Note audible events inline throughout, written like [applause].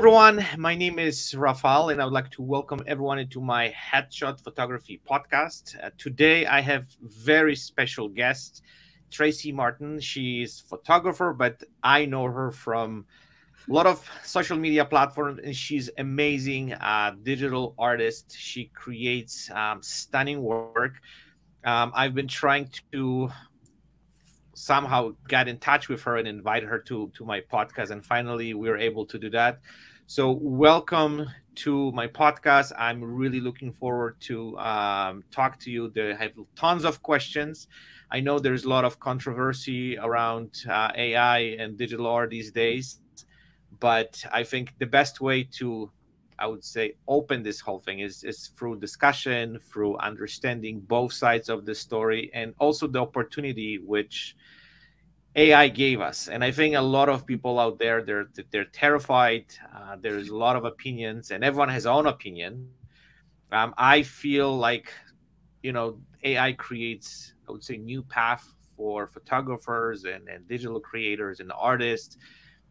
everyone. My name is Rafael, and I would like to welcome everyone into my Headshot Photography podcast. Uh, today, I have very special guest, Tracy Martin. She's a photographer, but I know her from a lot of social media platforms, and she's amazing uh, digital artist. She creates um, stunning work. Um, I've been trying to somehow get in touch with her and invite her to to my podcast and finally we were able to do that so welcome to my podcast. I'm really looking forward to um, talk to you. There have tons of questions. I know there's a lot of controversy around uh, ai and digital art these days but i think the best way to I would say open this whole thing is is through discussion, through understanding both sides of the story, and also the opportunity which AI gave us. And I think a lot of people out there they're they're terrified. Uh, there's a lot of opinions, and everyone has own opinion. Um, I feel like you know AI creates I would say new path for photographers and, and digital creators and artists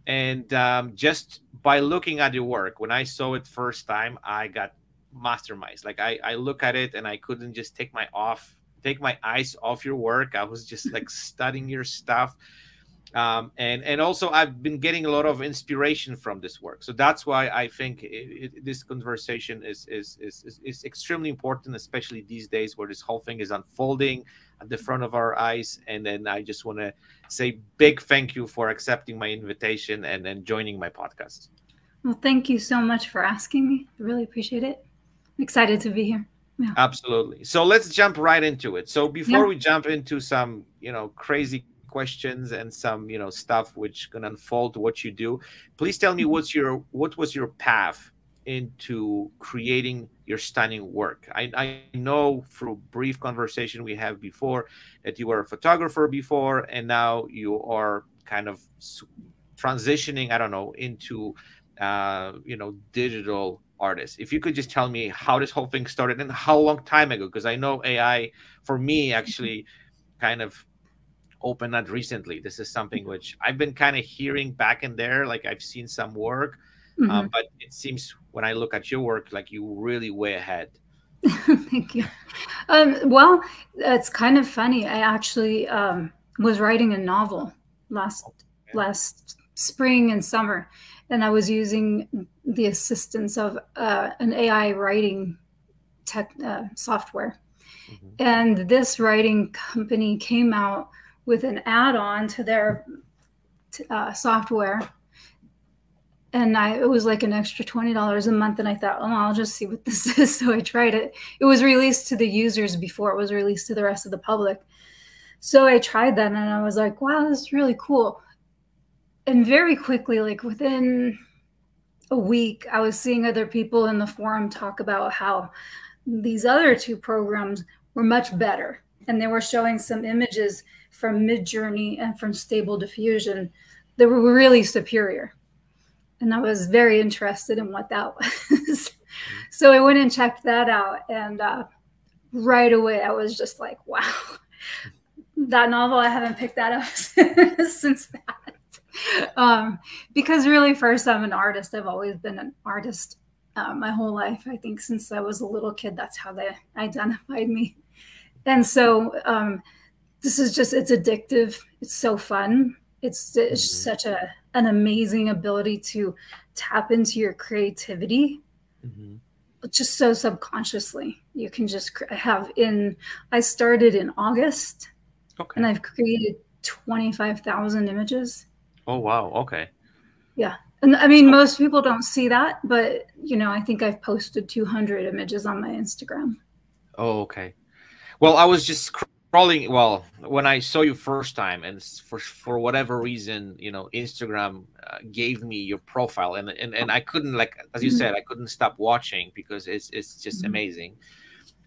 and um, just by looking at your work when i saw it first time i got mastermized like I, I look at it and i couldn't just take my off take my eyes off your work. I was just like studying your stuff. Um, and and also i've been getting a lot of inspiration from this work. So that's why i think it, it, this conversation is, is is, is is extremely important especially these days where this whole thing is unfolding at the front of our eyes. And then i just want to say big thank you for accepting my invitation and and joining my podcast. Well thank you so much for asking me. I really appreciate it. I'm excited to be here yeah. absolutely so let's jump right into it so before yeah. we jump into some you know crazy questions and some you know stuff which can unfold what you do please tell me mm-hmm. what's your what was your path into creating your stunning work I, I know through brief conversation we have before that you were a photographer before and now you are kind of transitioning i don't know into uh, you know digital artist if you could just tell me how this whole thing started and how long time ago because i know ai for me [laughs] actually kind of opened that recently. This is something which I've been kind of hearing back and there. Like I've seen some work, um, mm-hmm. um, but it seems when I look at your work, like you really way ahead. [laughs] Thank you. Um, well, it's kind of funny. I actually um, was writing a novel last okay. last spring and summer, and I was using the assistance of uh, an AI writing tech uh, software. Mm-hmm. And this writing company came out with an add-on to their uh, software and I it was like an extra twenty dollars a month, and I thought, oh, I'll just see what [laughs] this is. So I tried it. It was released to the users before it was released to the rest of the public. So I tried that, and I was like, wow, this is really cool. And very quickly, like within a week, I was seeing other people in the forum talk about how these other two programs were much better, and they were showing some images from Midjourney and from Stable Diffusion that were really superior. And I was very interested in what that [laughs] was. so I went and checked that out. And uh, right away, I was just like, wow, that novel, I haven't picked that up [laughs] since that. Um, because really, first, I'm an artist. I've always been an artist uh, my whole life. I think since I was a little kid, that's how they identified me. And so, um, this is just it's addictive it's so fun it's, it's mm-hmm. such a an amazing ability to tap into your creativity mm-hmm. just so subconsciously you can just have in i started in august okay. and i've created 25000 images oh wow. Okay. Yeah. And i mean most people don't see that but you know i think i've posted 200 images on my instagram. Oh okay. Well i was just Crawling. well when i saw you first time and for for whatever reason you know instagram uh, gave me your profile and, and and i couldn't like as you mm-hmm. said i couldn't stop watching because it's it's just mm-hmm. amazing.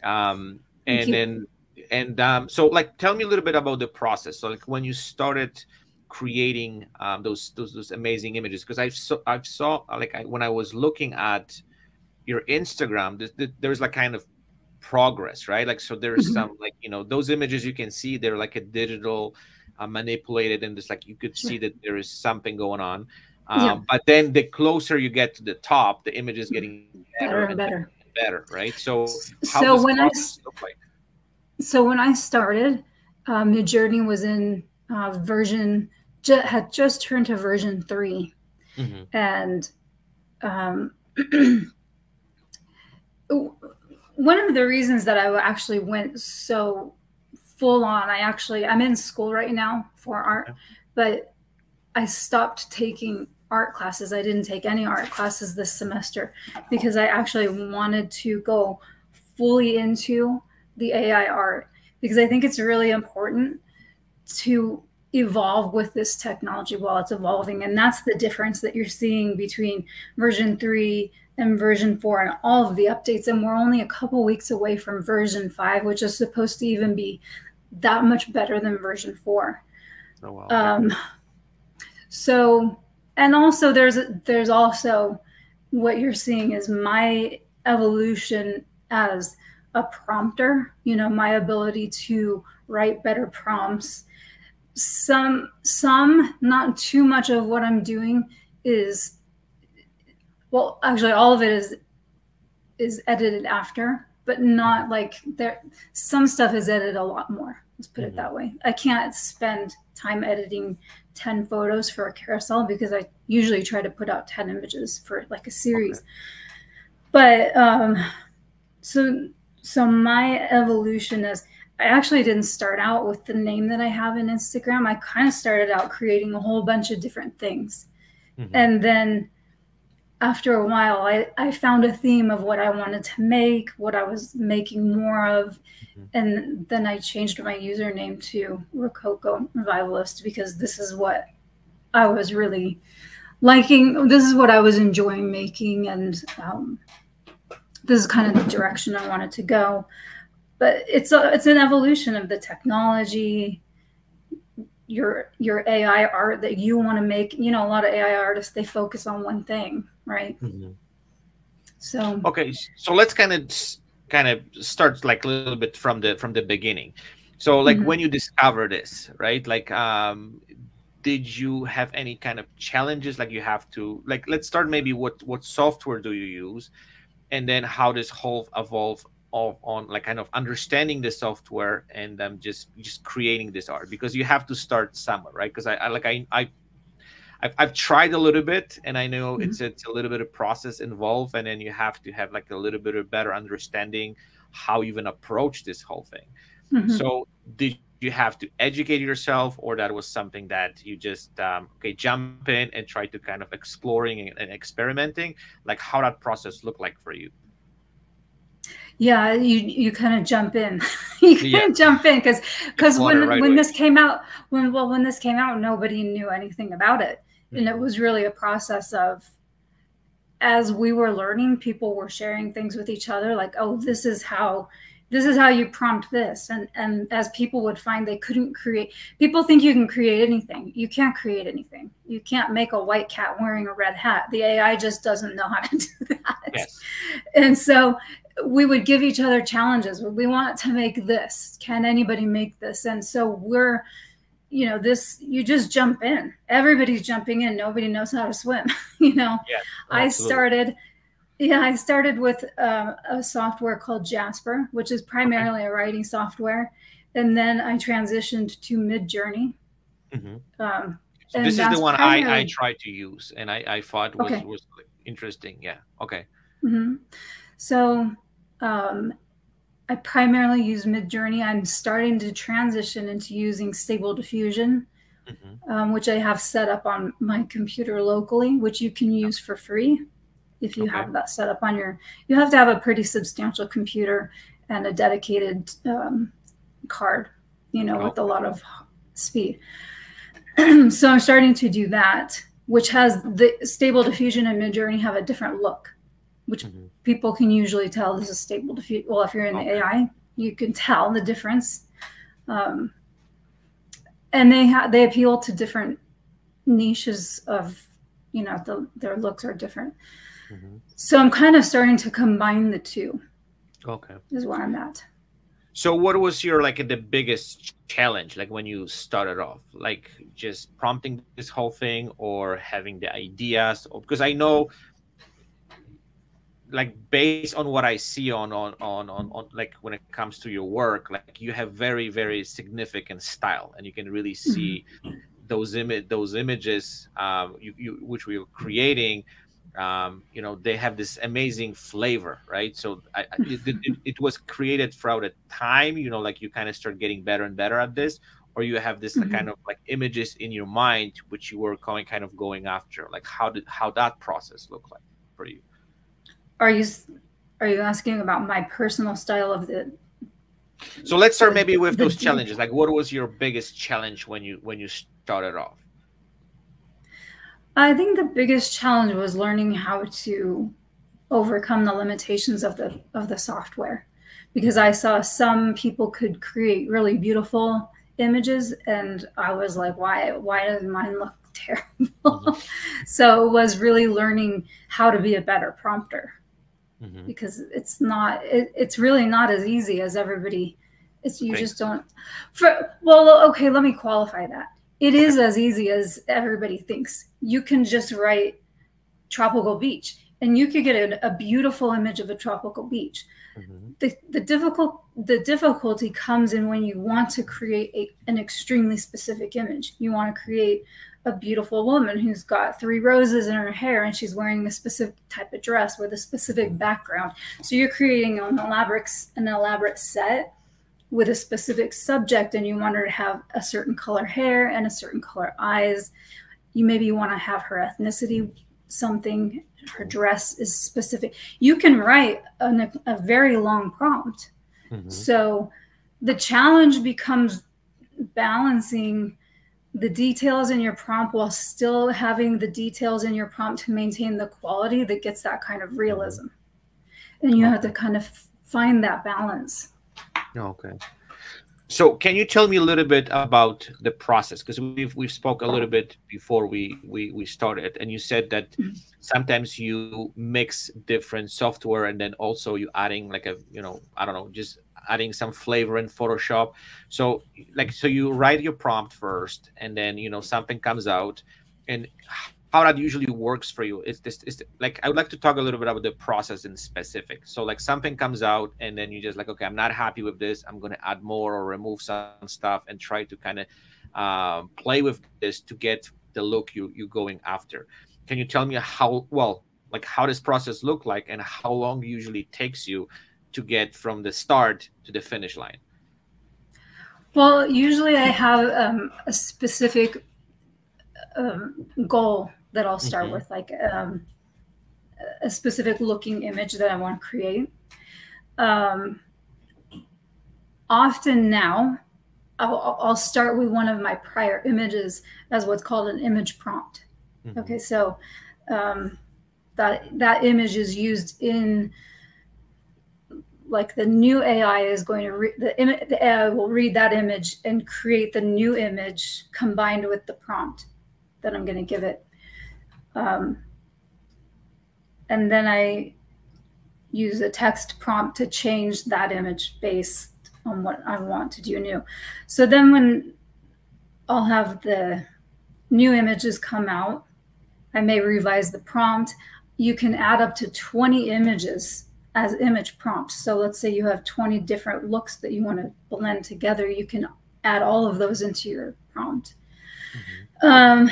Um and then and um so like tell me a little bit about the process. So like when you started creating um those those, those amazing images because i've so i've saw like I, when i was looking at your instagram there's, there's like kind of progress right like so there's mm-hmm. some like you know those images you can see they're like a digital uh, manipulated and it's like you could see that there is something going on Um, yeah. But then the closer you get to the top, the image is getting better, better and better, better, right? So, so when I like? so when I started, uh, journey was in uh, version ju- had just turned to version 3 mm-hmm. and um, [clears throat] one of the reasons that I actually went so full on, I actually I'm in school right now for art, okay. but I stopped taking art classes. I didn't take any art classes this semester because I actually wanted to go fully into the AI art because I think it's really important to evolve with this technology while it's evolving. And that's the difference that you're seeing between version three and version four and all of the updates. And we're only a couple weeks away from version five, which is supposed to even be that much better than version four. Oh, wow. Um, so, and also there's, there's also what you're seeing is my evolution as a prompter, you know, my ability to write better prompts. Some, some, not too much of what I'm doing is, well, actually, all of it is is edited after, but not like there. Some stuff is edited a lot more. Let's put mm-hmm. it that way. I can't spend time editing 10 photos for a carousel because I usually try to put out 10 images for like a series. Okay. But um, so so my evolution is I actually didn't start out with the name that I have in Instagram. I kind of started out creating a whole bunch of different things. Mm-hmm. And then after a while, I, I found a theme of what I wanted to make, what I was making more of. Mm-hmm. And then I changed my username to Rococo Revivalist because this is what I was really liking. This is what I was enjoying making. And um, this is kind of the direction I wanted to go. But it's a, it's an evolution of the technology, your your AI art that you want to make. You know, a lot of AI artists they focus on one thing, right? Mm-hmm. So okay, so let's kind of kind of start like a little bit from the from the beginning. So like mm-hmm. when you discover this, right? Like um did you have any kind of challenges like you have to like let's start maybe what what software do you use and then how this whole evolve of on like kind of understanding the software and um, just just creating this art because you have to start somewhere right because I, I, like I, I I've, I've tried a little bit and I know mm-hmm. it's it's a little bit of process involved and then you have to have like a little bit of better understanding how you even approach this whole thing mm-hmm. so did you have to educate yourself or that was something that you just um, okay jump in and try to kind of exploring and, and experimenting like how that process looked like for you yeah you you kind of jump in [laughs] you kind yeah. of jump in because because when right when away. this came out when well when this came out nobody knew anything about it mm-hmm. and it mm-hmm. was really a process of as we were learning people were sharing things with each other like oh this is how this is how you prompt this and and as people would find they couldn't create people think you can create anything you can't create anything you can't make a white cat wearing a red hat the ai just doesn't know how to [laughs] do that yes. and so we would give each other challenges we want to make this can anybody make this and so we're you know this you just jump in everybody's jumping in nobody knows how to swim [laughs] you know yeah, i started yeah, I started with uh, a software called Jasper, which is primarily okay. a writing software, and then I transitioned to Midjourney. Mm-hmm. Um, so this is the one primarily... I, I tried to use, and I, I thought was okay. was interesting. Yeah. Okay. Mm-hmm. So um, I primarily use Midjourney. I'm starting to transition into using Stable Diffusion, mm-hmm. um, which I have set up on my computer locally, which you can use for free if you okay. have that set up on your you have to have a pretty substantial computer and a dedicated um, card you know oh. with a lot of speed [clears throat] so i'm starting to do that which has the stable diffusion and midjourney have a different look which mm-hmm. People can usually tell this is stable diffusion well if you're in the ai you can tell the difference um, and they have they appeal to different niches of you know the, their looks are different Mm-hmm. So I'm kind of starting to combine the two. Okay. Is where I'm at. So what was your like the biggest challenge like when you started off? Like just prompting this whole thing or having the ideas because I know like based on what I see on, on on on on like when it comes to your work, like you have very very significant style, and you can really see mm-hmm. those image those images um, you, you which we were creating um, you know they have this amazing flavor right so I, it, it, it, was created throughout a time you know like you kind of start getting better and better at this or you have this mm-hmm. kind of like images in your mind which you were going kind of going after like how did how that process look like for you are you are you asking about my personal style of the so let's start maybe with those [laughs] challenges. Like what was your biggest challenge when you when you started off? I think the biggest challenge was learning how to overcome the limitations of the of the software. Because I saw some people could create really beautiful images and I was like why why does mine look [laughs] terrible? Mm-hmm. so it was really learning how to be a better prompter mm-hmm. because it's not it, it's really not as easy as everybody it's you just don't for well okay let me qualify that it is as easy as everybody thinks. You can just write tropical beach and you could get a, a beautiful image of a tropical beach. Mm-hmm. The, the difficult the difficulty comes in when you want to create a, an extremely specific image. You want to create a beautiful woman who's got three roses in her hair and she's wearing a specific type of dress with a specific background. So you're creating an elaborate an elaborate set with a specific subject and you want her to have a certain color hair and a certain color eyes. You maybe want to have her ethnicity something, her dress is specific. You can write an, a very long prompt. Mm-hmm. So the challenge becomes balancing the details in your prompt while still having the details in your prompt to maintain the quality that gets that kind of realism. And you have to kind of find that balance. Okay. So can you tell me a little bit about the process? Because we've we've spoke a little bit before we we we started, and you said that mm-hmm. sometimes you mix different software, and then also you adding like a you know I don't know just adding some flavor in Photoshop. So like so you write your prompt first, and then you know something comes out, and how that usually works for you is this is like i would like to talk a little bit about the process in specific. So like something comes out and then you just like okay i'm not happy with this. I'm to add more or remove some stuff and try to kind of um, play with this to get the look you you going after. Can you tell me how well like how this process look like and how long usually takes you to get from the start to the finish line well usually i have um, a specific um, goal that I'll start mm-hmm. with, like um, a specific looking image that I want to create. Um, often now, I'll, I'll, start with one of my prior images as what's called an image prompt. Mm-hmm. Okay, so um, that that image is used in like the new AI is going to read the, Im- the AI will read that image and create the new image combined with the prompt that I'm going to give it. Um, and then I use a text prompt to change that image based on what I want to do new. So then when I'll have the new images come out, I may revise the prompt. You can add up to 20 images as image prompts. So let's say you have 20 different looks that you want to blend together. You can add all of those into your prompt. Mm-hmm. Um,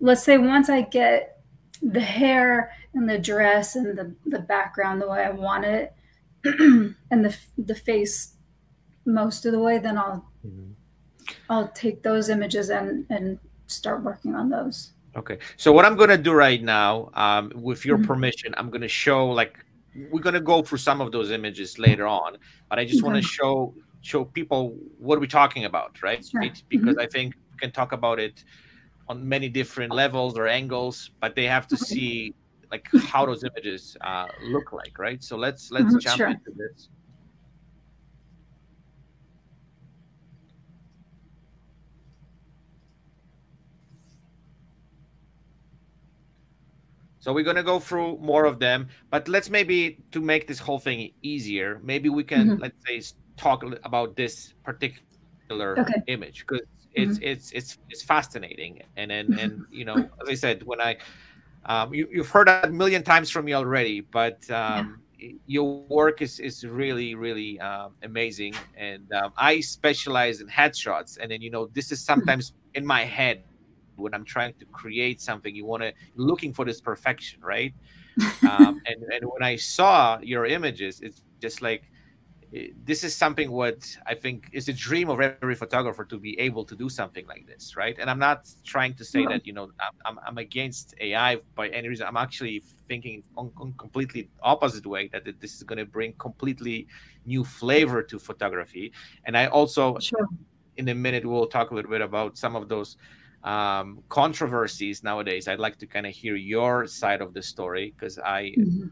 let's say once I get the hair and the dress and the, the background the way I want it [clears throat] and the, the face most of the way, then I'll, mm-hmm. I'll take those images and, and start working on those. Okay. So what I'm going to do right now, um, with your mm-hmm. permission, I'm going to show like, we're going to go through some of those images later on, but I just want to show, show people what we're talking about, right? Sure. Because mm-hmm. I think we can talk about it on many different levels or angles, but they have to see like how those images uh, look like, right? So let's let's mm-hmm, jump sure. into this. So we're gonna go through more of them, but let's maybe to make this whole thing easier, maybe we can mm-hmm. let's say talk about this particular okay. image because it's mm-hmm. it's it's it's fascinating and and and you know as i said when i um, you, you've heard that a million times from me already but um, yeah. your work is is really really um, amazing and um, i specialize in headshots and then you know this is mm-hmm. sometimes in my head when i'm trying to create something you want to looking for this perfection right [laughs] um, and and when i saw your images it's just like this is something what I think is a dream of every photographer to be able to do something like this, right? And I'm not trying to say no. that you know I'm, I'm against AI by any reason. I'm actually thinking on, on completely opposite way that this is going to bring completely new flavor to photography. And I also, sure. in a minute, we'll talk a little bit about some of those um, controversies nowadays. I'd like to kind of hear your side of the story because I. Mm-hmm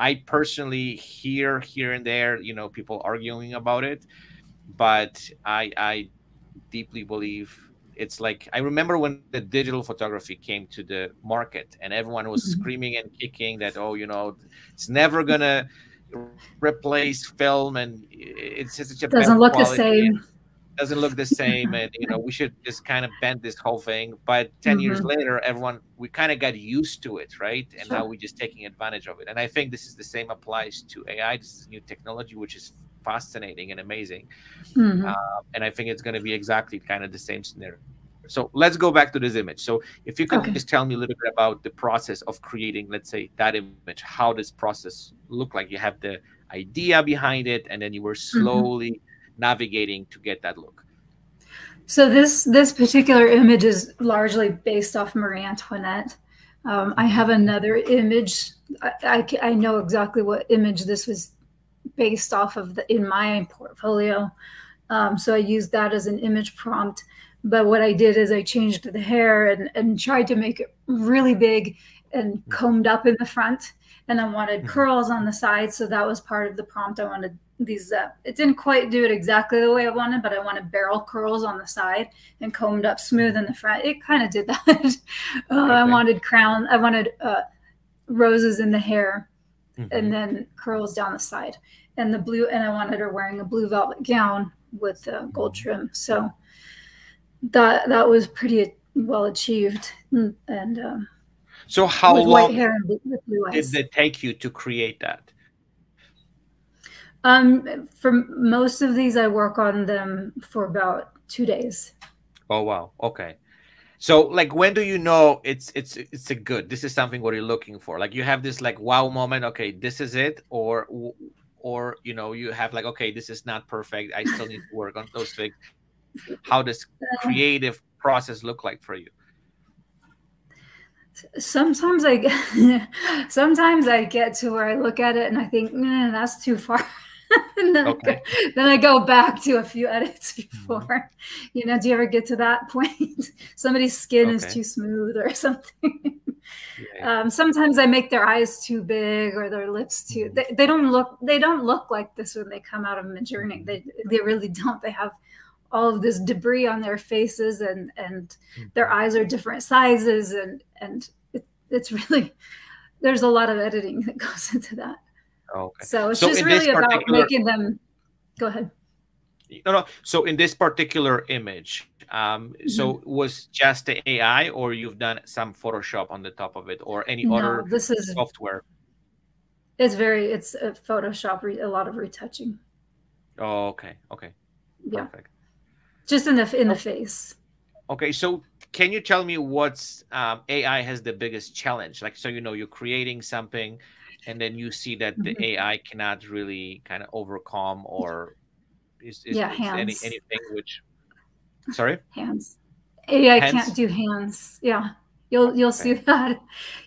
I personally hear here and there, you know, people arguing about it, but I I deeply believe it's like I remember when the digital photography came to the market and everyone was mm-hmm. screaming and kicking that oh you know it's never gonna replace film and it's such a doesn't look the same doesn't look the same and you know we should just kind of bend this whole thing but 10 mm-hmm. years later everyone we kind of got used to it right and sure. now we're just taking advantage of it and i think this is the same applies to ai this is new technology which is fascinating and amazing mm-hmm. uh, and i think it's going to be exactly kind of the same scenario so let's go back to this image so if you could okay. just tell me a little bit about the process of creating let's say that image how does process look like you have the idea behind it and then you were mm-hmm. slowly navigating to get that look. So this this particular image is largely based off Marie Antoinette. Um, I have another image. I, I, I, know exactly what image this was based off of the, in my portfolio. Um, so I used that as an image prompt. But what I did is I changed the hair and, and tried to make it really big and combed up in the front. And I wanted hmm. curls on the side. So that was part of the prompt. I wanted these uh, it didn't quite do it exactly the way I wanted, but I wanted barrel curls on the side and combed up smooth in the front. It kind of did that. [laughs] uh, okay. I wanted crown. I wanted uh, roses in the hair, mm-hmm. and then curls down the side, and the blue. And I wanted her wearing a blue velvet gown with uh, gold mm-hmm. trim. So that that was pretty well achieved, and. Um, so how long did it take you to create that? Um, for most of these, I work on them for about two days. Oh wow! Okay, so like, when do you know it's it's it's a good? This is something what you're looking for. Like, you have this like wow moment. Okay, this is it, or or you know, you have like, okay, this is not perfect. I still need to work on those things. How does [laughs] creative process look like for you? Sometimes I get, [laughs] sometimes I get to where I look at it and I think, nah, that's too far. [laughs] and then, okay. I [laughs] go, then I go back to a few edits mm-hmm. before. You know, do you ever get to that point? Somebody's skin okay. is too smooth or something. yeah. um, sometimes I make their eyes too big or their lips too. Mm-hmm. They, they don't look. They don't look like this when they come out of Midjourney. They they really don't. They have all of this debris on their faces and and mm-hmm. their eyes are different sizes and and it, it's really there's a lot of editing that [laughs] goes into that. Okay. So it's so just really about making them. Go ahead. No, no. So in this particular image, um, so was just the AI, or you've done some Photoshop on the top of it, or any no, other this is, software? It's very. It's a Photoshop. a lot of retouching. Oh, okay. Okay. Yeah. Perfect. Just in the in the face. Okay, so can you tell me what's um, AI has the biggest challenge? Like, so you know, you're creating something and then you see that the mm-hmm. AI cannot really kind of overcome or is, is, yeah, is hands. Any, anything which sorry hands AI hands? can't do hands yeah you'll you'll okay. see that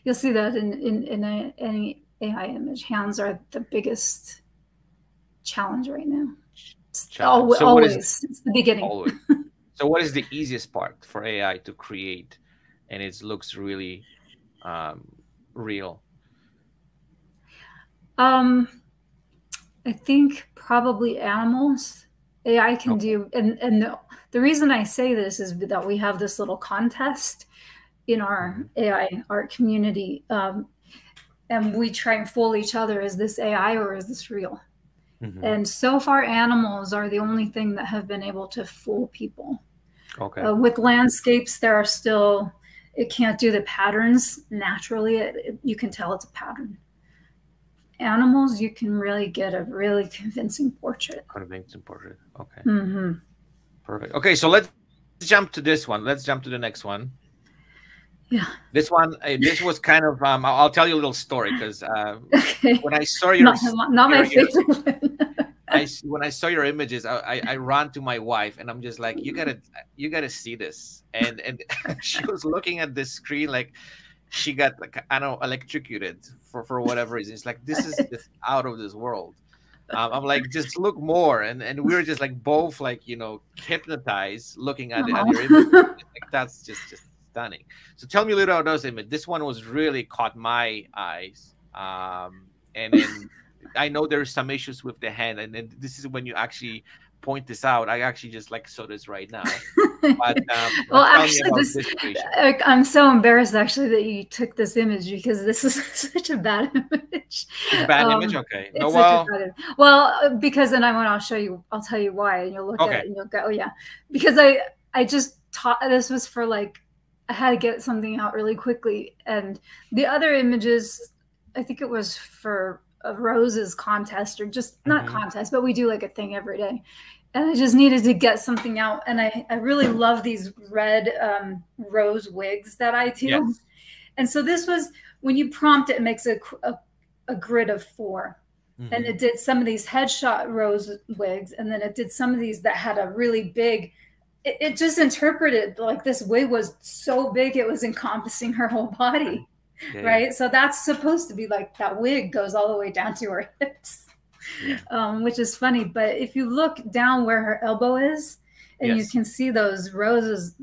you'll see that in in, in a, any AI image hands are the biggest challenge right now challenge. so always is, it's the beginning always. [laughs] so what is the easiest part for AI to create and it looks really um, real um, I think probably animals. AI can do, and and the, the reason I say this is that we have this little contest in our mm-hmm. AI art community, um, and we try and fool each other: is this AI or is this real? Mm-hmm. And so far, animals are the only thing that have been able to fool people. Okay. Uh, with landscapes, there are still, it can't do the patterns naturally. It, it, you can tell it's a pattern. Animals, you can really get a really convincing portrait. Convincing portrait. Okay. Mm-hmm. Perfect. Okay, so let's jump to this one. Let's jump to the next one. Yeah. This one, uh, this was kind of. Um, I'll, I'll, tell you a little story because uh, okay. when I saw your, not, not my favorite. I when I saw your images, I, I, I ran to my wife and I'm just like, you gotta you gotta see this. And and [laughs] she was looking at this screen like she got like I don't know electrocuted for for whatever reason. It's like this is [laughs] just out of this world. Um, I'm like, just look more, and and we were just like both like you know hypnotized looking at, at your images. like that's just just stunning. So tell me a little about those images. This one was really caught my eyes, um, and then [laughs] I know there's some issues with the hand, and then this is when you actually point this out. I actually just like saw this right now. But, [laughs] um, well, actually, this, this I'm so embarrassed actually that you took this image because this is [laughs] such a bad image. Bad um, image, okay. No, well, well, because then I want to show you. I'll tell you why, and you'll look okay. at it and you'll go, oh yeah, because I I just taught this was for like I had to get something out really quickly, and the other images, I think it was for a roses contest or just not mm-hmm. contest, but we do like a thing every day. And I just needed to get something out. And I, I really [clears throat] love these red um, rose wigs that I do. Yes. And so this was when you prompt it, it makes a, a, a grid of 4 mm-hmm. And it did some of these headshot rose wigs. And then it did some of these that had a really big, it, it just interpreted like this wig was so big, it was encompassing her whole body yeah, right? Yeah. So that's supposed to be like that wig goes all the way down to her hips, yeah. um, which is funny. But if you look down where her elbow is, and yes. you can see those roses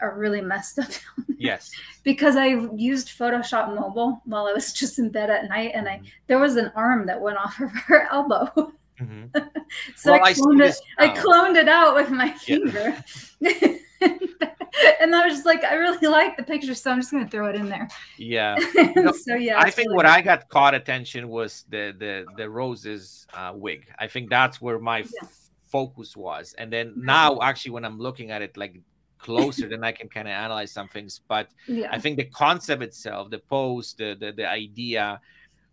are really messed up. yes. [laughs] because I used Photoshop Mobile while I was just in bed at night, and I mm-hmm. there was an arm that went off of her [laughs] elbow. Mm-hmm. [laughs] so well, I, cloned I, it, I cloned it out with my finger. [laughs] and I was just like, I really like the picture, so I'm just gonna throw it in there. Yeah. [laughs] so yeah. I think really what I got caught attention was the the the roses uh, wig. I think that's where my yeah. focus was, and then now actually when I'm looking at it like closer, then I can kind of analyze some things. But yeah. I think the concept itself, the pose, the the, the idea.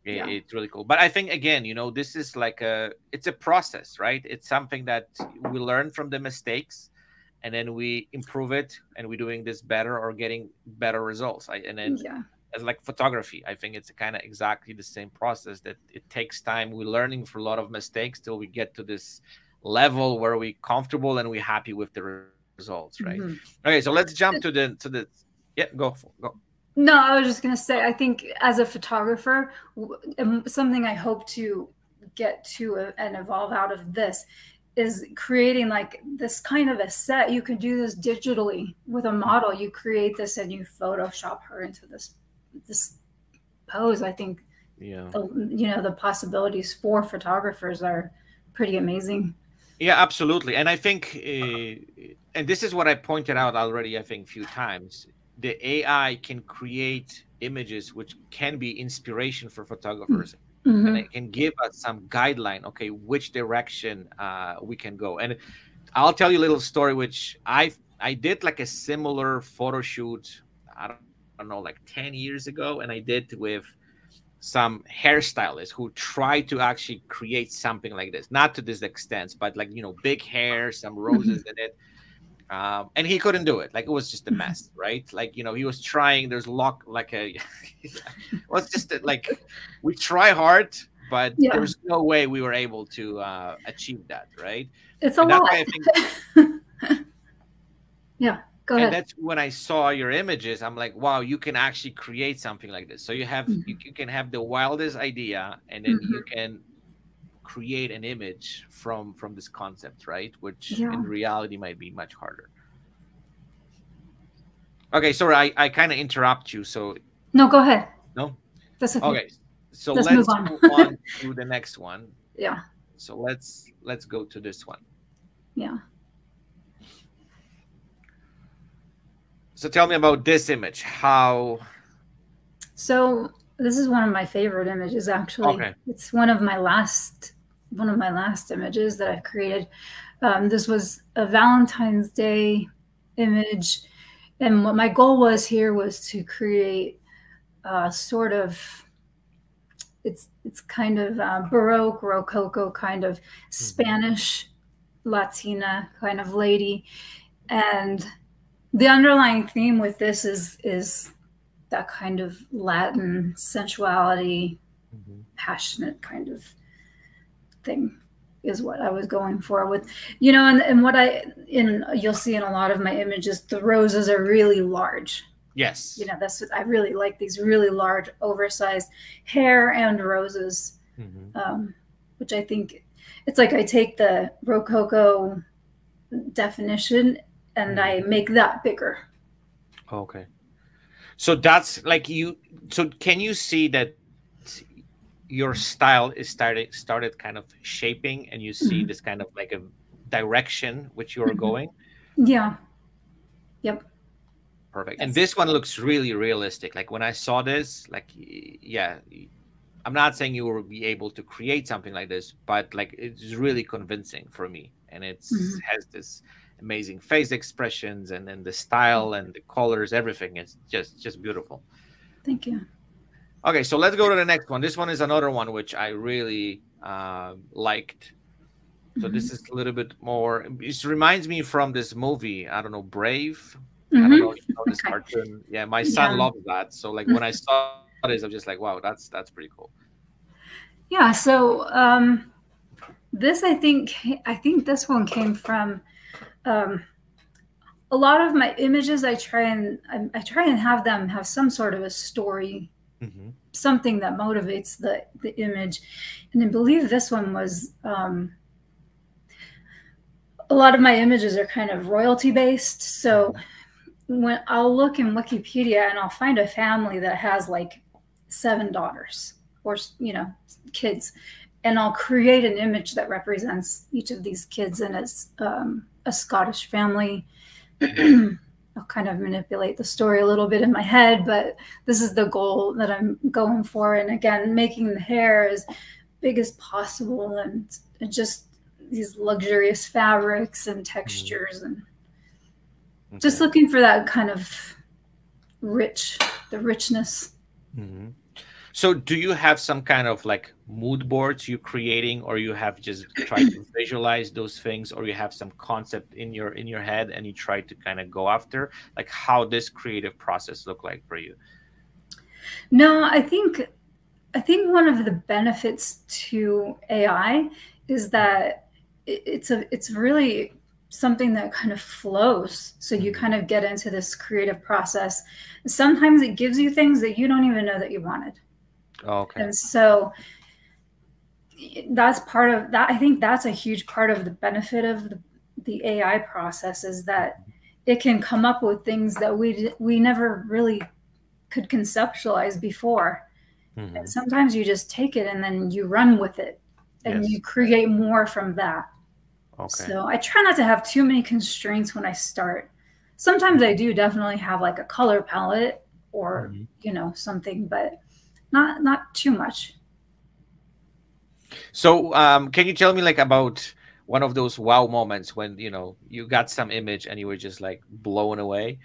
It, yeah. it's really cool. But i think again you know this is like a it's a process right? It's something that we learn from the mistakes and then we improve it and we're doing this better or getting better results. I, and then yeah. as like photography i think it's kind of exactly the same process that it takes time. We're learning for a lot of mistakes till we get to this level where we're comfortable and we're happy with the results right? Mm-hmm. okay so let's jump to the to the yeah go go no i was just going to say i think as a photographer um, something i hope to get to and evolve out of this is creating like this kind of a set. You can do this digitally with a model. You create this and you Photoshop her into this this pose. I think yeah the, you know the possibilities for photographers are pretty amazing. Yeah, absolutely. And I think, uh, and this is what I pointed out already, I think, a few times. The AI can create images which can be inspiration for photographers. Mm-hmm. Mm-hmm. and it can give us some guideline okay which direction uh, we can go. And i'll tell you a little story which i i did like a similar photo shoot i don't, I don't know like 10 years ago. And i did with some hairstylists who tried to actually create something like this. Not to this extent but like you know big hair some roses in it um, and he couldn't do it. Like it was just a mess, [laughs] right? Like you know, he was trying. There's lock like a. [laughs] well, it's just like we try hard, but yeah. there was no way we were able to uh, achieve that, right? It's a and lot. Think, [laughs] yeah, go ahead. And that's when I saw your images. I'm like, wow, you can actually create something like this. So you have mm-hmm. you, you, can have the wildest idea, and then mm-hmm. you can create an image from from this concept right? Which yeah. in reality might be much harder. Okay sorry i, I kind of interrupt you so no go ahead. No? That's okay, okay. so let's, let's move, on. move on [laughs] to the next one. Yeah. So let's let's go to this one. Yeah. So tell me about this image how so this is one of my favorite images actually. Okay. it's one of my last one of my last images that I've created. Um, this was a Valentine's Day image. And what my goal was here was to create a sort of it's it's kind of uh, baroque rococo kind of mm-hmm. spanish latina kind of lady and the underlying theme with this is is that kind of latin sensuality mm-hmm. passionate kind of thing is what I was going for with, you know, and, and what I, in, you'll see in a lot of my images, the roses are really large. Yes. You know, that's what I really like these really large, oversized hair and roses, mm-hmm. um, which I think it's like I take the Rococo definition and mm-hmm. I make that bigger. Okay. So that's like you, so can you see that your style is started started kind of shaping and you see mm-hmm. this kind of like a direction which you're mm-hmm. going? Yeah. Yep. Perfect. And this one looks really realistic. Like when i saw this like yeah i'm not saying you will be able to create something like this but like it's really convincing for me. And it mm-hmm. has this amazing face expressions and then the style and the colors everything is just just beautiful. Thank you Okay, so let's go to the next one. This one is another one which I really uh, liked. So mm-hmm. this is a little bit more. It reminds me from this movie. I don't know, Brave. Mm-hmm. I don't mm-hmm. know, you know this cartoon. Yeah, my son yeah. loves that. So like when I [laughs] saw this, I'm just like, wow, that's that's pretty cool. Yeah. So um, this, I think, I think this one came from. Um, a lot of my images, I try and I, I try and have them have some sort of a story mm-hmm. something that motivates the the image. And I believe this one was um, a lot of my images are kind of royalty based. So when I'll look in Wikipedia and I'll find a family that has like seven daughters or you know kids, and I'll create an image that represents each of these kids, and it's um, a Scottish family. [clears throat] I'll kind of manipulate the story a little bit in my head, but this is the goal that I'm going for. And again, making the hair as big as possible and, and just these luxurious fabrics and textures and okay. just looking for that kind of rich, the richness. Mm-hmm. So do you have some kind of like mood boards you're creating or you have just tried to [laughs] visualize those things or you have some concept in your in your head and you try to kind of go after like how this creative process look like for you? No, I think I think one of the benefits to AI is that it's a it's really something that kind of flows so you mm-hmm. kind of get into this creative process sometimes it gives you things that you don't even know that you wanted Oh, okay. And so that's part of that. I think that's a huge part of the benefit of the, the AI process is that it can come up with things that we we never really could conceptualize before. Mm-hmm. And sometimes you just take it and then you run with it and yes. you create more from that. Okay. So I try not to have too many constraints when I start. Sometimes I do definitely have like a color palette or mm-hmm. you know something, but not not too much. So, um, can you tell me like about one of those wow moments when you know you got some image and you were just like blown away?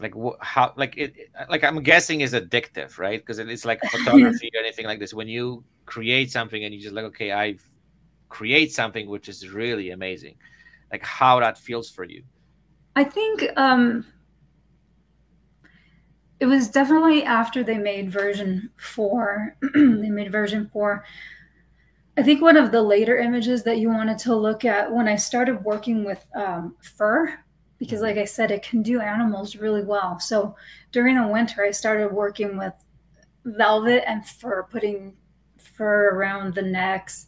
Like how like it like I'm guessing is addictive, right? Because it's like [laughs] photography or anything like this. When you create something and you just like, okay, I create something which is really amazing. Like how that feels for you. I think um it was definitely after they made version four. [clears throat] they made version four. I think one of the later images that you wanted to look at when I started working with um, fur, because like I said, it can do animals really well. So during the winter, I started working with velvet and fur, putting fur around the necks,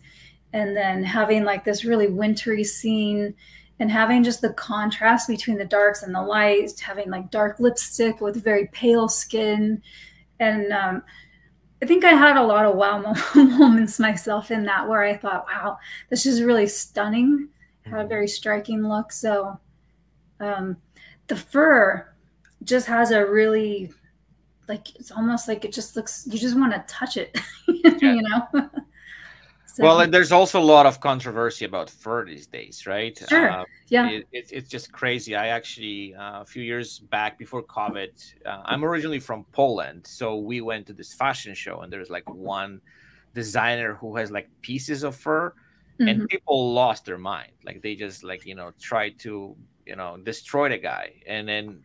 and then having like this really wintry scene and having just the contrast between the darks and the lights, having like dark lipstick with very pale skin. And um, I think I had a lot of wow [laughs] moments myself in that where I thought, wow, this is really stunning, had a mm-hmm. very striking look. So um, the fur just has a really, like, it's almost like it just looks, you just want to touch it, [laughs] you know? [laughs] So, well, and there's also a lot of controversy about fur these days, right? Sure. Uh, yeah. It, it, it's just crazy. I actually, uh, a few years back before COVID, uh, I'm originally from Poland. So we went to this fashion show, and there's like one designer who has like pieces of fur, mm-hmm. and people lost their mind. Like they just, like, you know, tried to, you know, destroy the guy. And then,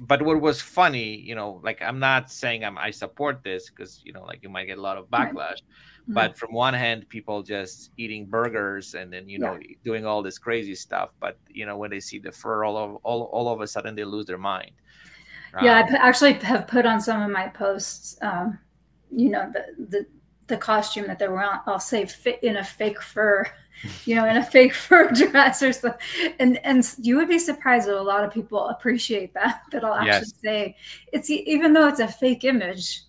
but what was funny, you know, like I'm not saying I'm, I support this because, you know, like you might get a lot of backlash. Mm-hmm. But from one hand, people just eating burgers and then you know yeah. doing all this crazy stuff. But you know when they see the fur, all of all, all of a sudden they lose their mind. Yeah, um, I actually have put on some of my posts. Um, you know the the the costume that they were on. I'll say fit in a fake fur, [laughs] you know, in a fake fur [laughs] dress or something. And and you would be surprised that a lot of people appreciate that. [laughs] That I'll actually yes. say it's even though it's a fake image,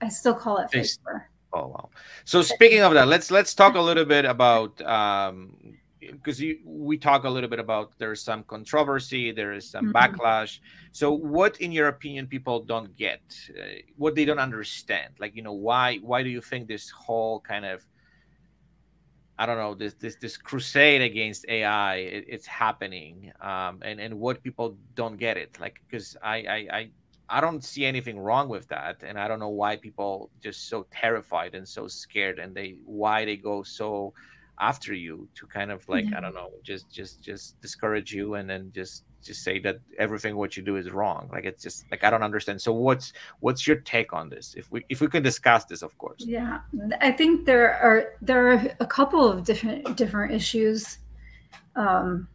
I still call it fake fur. Oh wow! So speaking of that, let's let's talk a little bit about um, because we talk a little bit about there's some controversy, there is some mm-hmm. backlash. So what, in your opinion, people don't get, uh, what they don't understand, like you know, why why do you think this whole kind of I don't know this this this crusade against AI it, it's happening, um, and and what people don't get it, like because I I, I I don't see anything wrong with that, and I don't know why people just so terrified and so scared, and they why they go so after you to kind of like yeah. I don't know, just just just discourage you, and then just just say that everything what you do is wrong. Like it's just like I don't understand. So what's what's your take on this? If we if we can discuss this, of course. Yeah, I think there are there are a couple of different different issues. Um,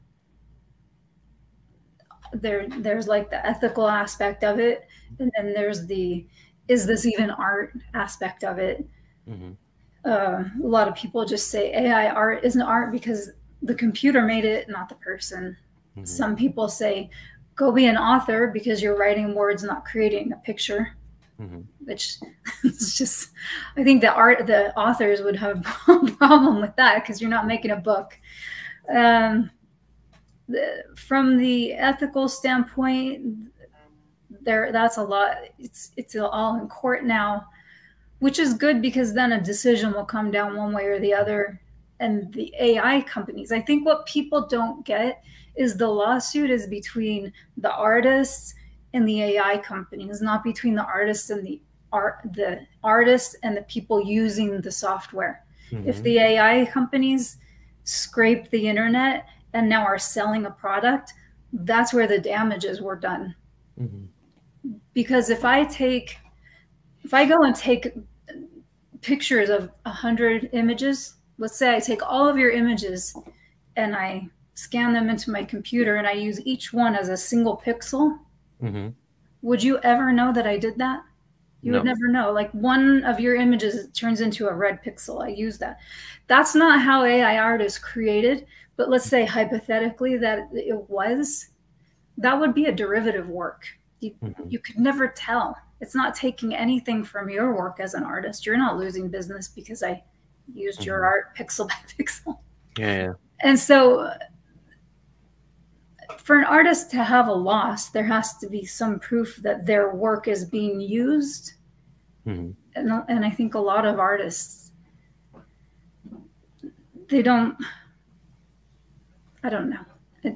there there's like the ethical aspect of it and then there's the is this even art aspect of it mm-hmm. Uh, a lot of people just say ai art isn't art because the computer made it not the person mm-hmm. some people say go be an author because you're writing words not creating a picture mm-hmm. which [laughs] is just i think the art the authors would have [laughs] a problem with that because you're not making a book um, the, from the ethical standpoint, there that's a lot. It's it's all in court now, which is good because then a decision will come down one way or the other. And the AI companies, I think what people don't get is the lawsuit is between the artists and the AI companies, not between the artists and the art the artists and the people using the software. Mm-hmm. If the AI companies scrape the internet and now are selling a product, that's where the damages were done. Mm-hmm. Because if I take, if I go and take pictures of a hundred images, let's say I take all of your images and I scan them into my computer and I use each one as a single pixel, mm-hmm. would you ever know that I did that? You no. would never know. Like one of your images turns into a red pixel. I use that. That's not how AI art is created. But let's say hypothetically that it was, that would be a derivative work. You, mm-hmm. you could never tell. It's not taking anything from your work as an artist. You're not losing business because I used mm-hmm. your art [laughs] pixel by pixel. Yeah, yeah. And so for an artist to have a loss, there has to be some proof that their work is being used. Mm-hmm. And, and I think a lot of artists, they don't I don't know. It,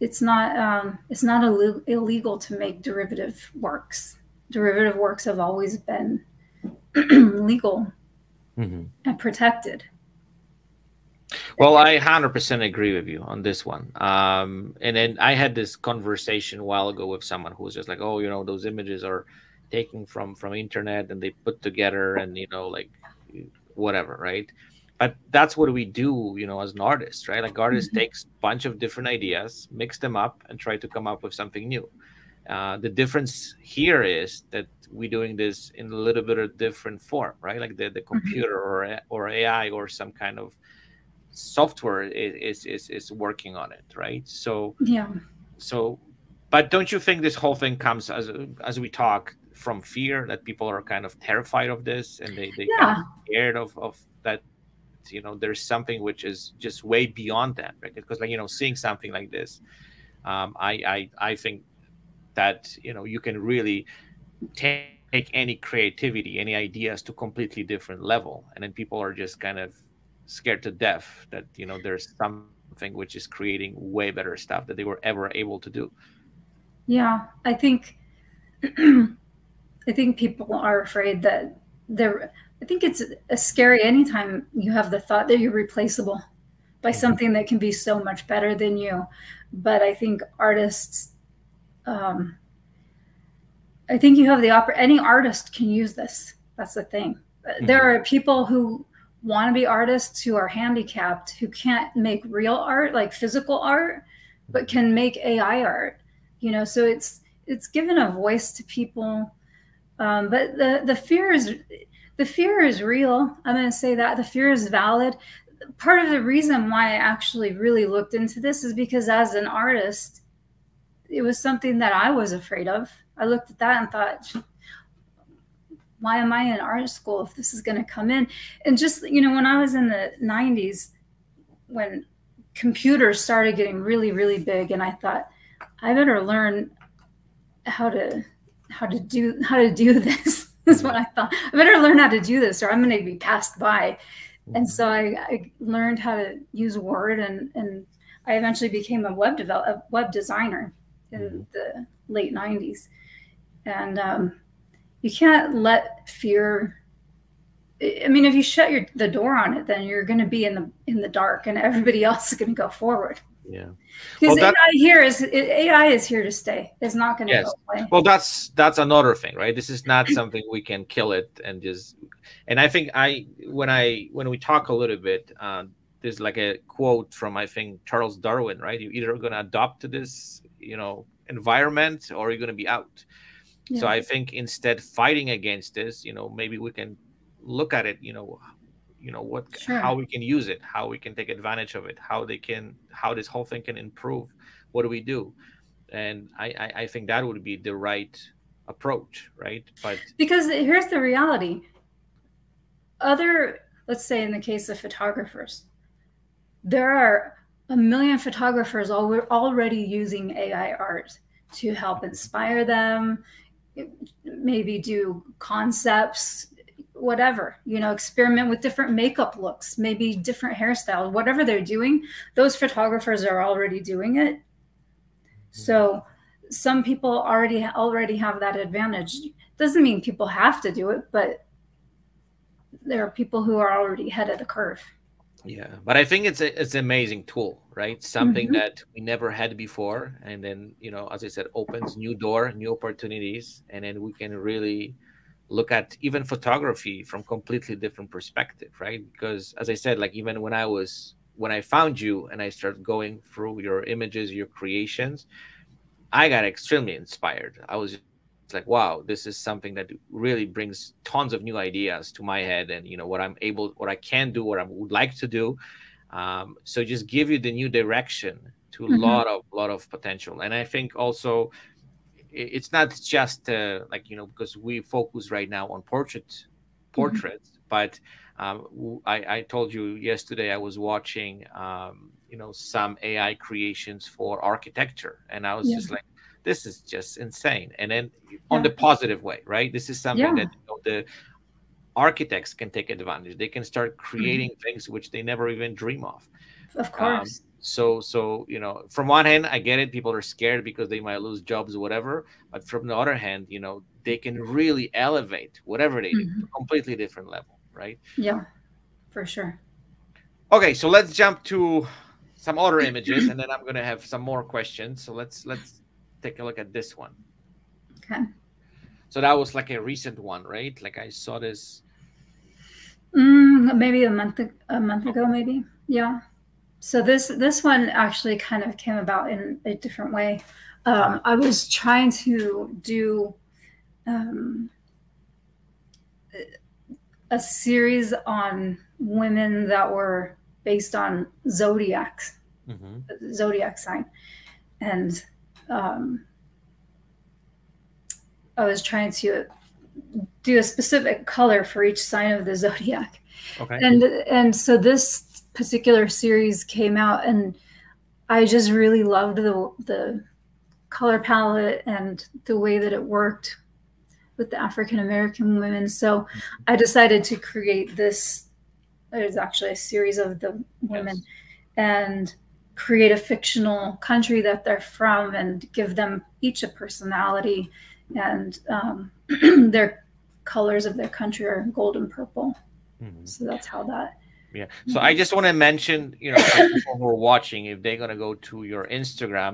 it's not um, it's not Ill- illegal to make derivative works. Derivative works have always been [clears throat] legal mm-hmm. and protected. Well, I 100% agree with you on this one. Um, and then I had this conversation a while ago with someone who was just like, "Oh, you know, those images are taken from from internet and they put together and you know, like whatever, right?" But that's what we do you know as an artist right like artist mm-hmm. takes a bunch of different ideas mix them up and try to come up with something new uh, the difference here is that we're doing this in a little bit of different form right like the, the mm-hmm. computer mm-hmm. or or ai or some kind of software is, is is working on it right so yeah so but don't you think this whole thing comes as as we talk from fear that people are kind of terrified of this and they, they yeah. kind of scared of, of that you know there's something which is just way beyond that right because like you know seeing something like this um, I, I i think that you know you can really take any creativity, any ideas to completely different level, and then people are just kind of scared to death that you know there's something which is creating way better stuff that they were ever able to do. Yeah, I think [clears throat] I think people are afraid that they're. I think it's a scary anytime you have the thought that you're replaceable by mm-hmm. something that can be so much better than you. But I think artists, um, I think you have the opera. Any artist can use this. That's the thing. Mm-hmm. There are people who want to be artists who are handicapped who can't make real art, like physical art, but can make AI art. You know, so it's it's given a voice to people. Um, but the the fear is the fear is real. I'm going to say that the fear is valid. Part of the reason why I actually really looked into this is because as an artist, it was something that I was afraid of. I looked at that and thought, why am I in art school if this is going to come in? And just, you know, when I was in the 90s, when computers started getting really, really big, and I thought, I better learn how to how to do how to do [laughs] this. [laughs] That's what I thought. I better learn how to do this, or I'm going to be passed by. And so I, I learned how to use Word, and and I eventually became a web develop a web designer in mm-hmm. the late '90s. And um, you can't let fear I mean, if you shut your the door on it, then you're going to be in the in the dark, and everybody [laughs] else is going to go forward. Yeah, because well, AI here is AI is here to stay. It's not going to yes. go away. Well, that's that's another thing, right? This is not something we can kill it and just. And I think I when I when we talk a little bit, uh, there's like a quote from I think Charles Darwin, right? You're either going to adopt to this, you know, environment, or you're going to be out. Yeah. So I think instead fighting against this, you know, maybe we can look at it, you know, you know what sure. how we can use it how we can take advantage of it how they can how this whole thing can improve what do we do? And i i, I think that would be the right approach right? But because here's the reality. Other let's say in the case of photographers there are a million photographers all we're already using ai art to help inspire them maybe do concepts whatever you know experiment with different makeup looks maybe different hairstyles whatever they're doing those photographers are already doing it. So some people already already have that advantage. Doesn't mean people have to do it but there are people who are already ahead of the curve. Yeah but i think it's a, it's an amazing tool right? Something mm-hmm. that we never had before and then you know as i said opens new door new opportunities and then we can really look at even photography from completely different perspective right? Because as i said like even when i was when i found you and i started going through your images your creations i got extremely inspired. I was like wow this is something that really brings tons of new ideas to my head and you know what i'm able what i can do what i would like to do. Um, so just give you the new direction to a mm-hmm. lot of lot of potential. And i think also it's not just uh, like you know because we focus right now on portrait portraits mm-hmm. but um, I, I, told you yesterday i was watching um, you know some ai creations for architecture and i was yeah. just like this is just insane and then yeah. on the positive way right this is something yeah. that you know, the architects can take advantage they can start mm-hmm. creating mm-hmm. things which they never even dream of of course um, so so you know from one hand i get it people are scared because they might lose jobs or whatever but from the other hand you know they can really elevate whatever they mm-hmm. do a completely different level right? Yeah for sure. Okay so let's jump to some other [clears throat] images and then i'm going to have some more questions. So let's let's take a look at this one. Okay. So that was like a recent one right? Like i saw this mm, maybe a month a month ago maybe? Yeah so this this one actually kind of came about in a different way. Um, I was trying to do um, a series on women that were based on zodiacs, mm-hmm. zodiac sign, and um, I was trying to do a specific color for each sign of the zodiac. Okay. And and so this particular series came out and I just really loved the the color palette and the way that it worked. with the African American women. So I decided to create this. There's actually a series of the women, yes. and create a fictional country that they're from, and give them each a personality, and um, [clears throat] their colors of their country are gold and purple. Mm-hmm. So that's how that yeah. So I just want to mention, you know, people who are watching, if they're gonna go to your Instagram,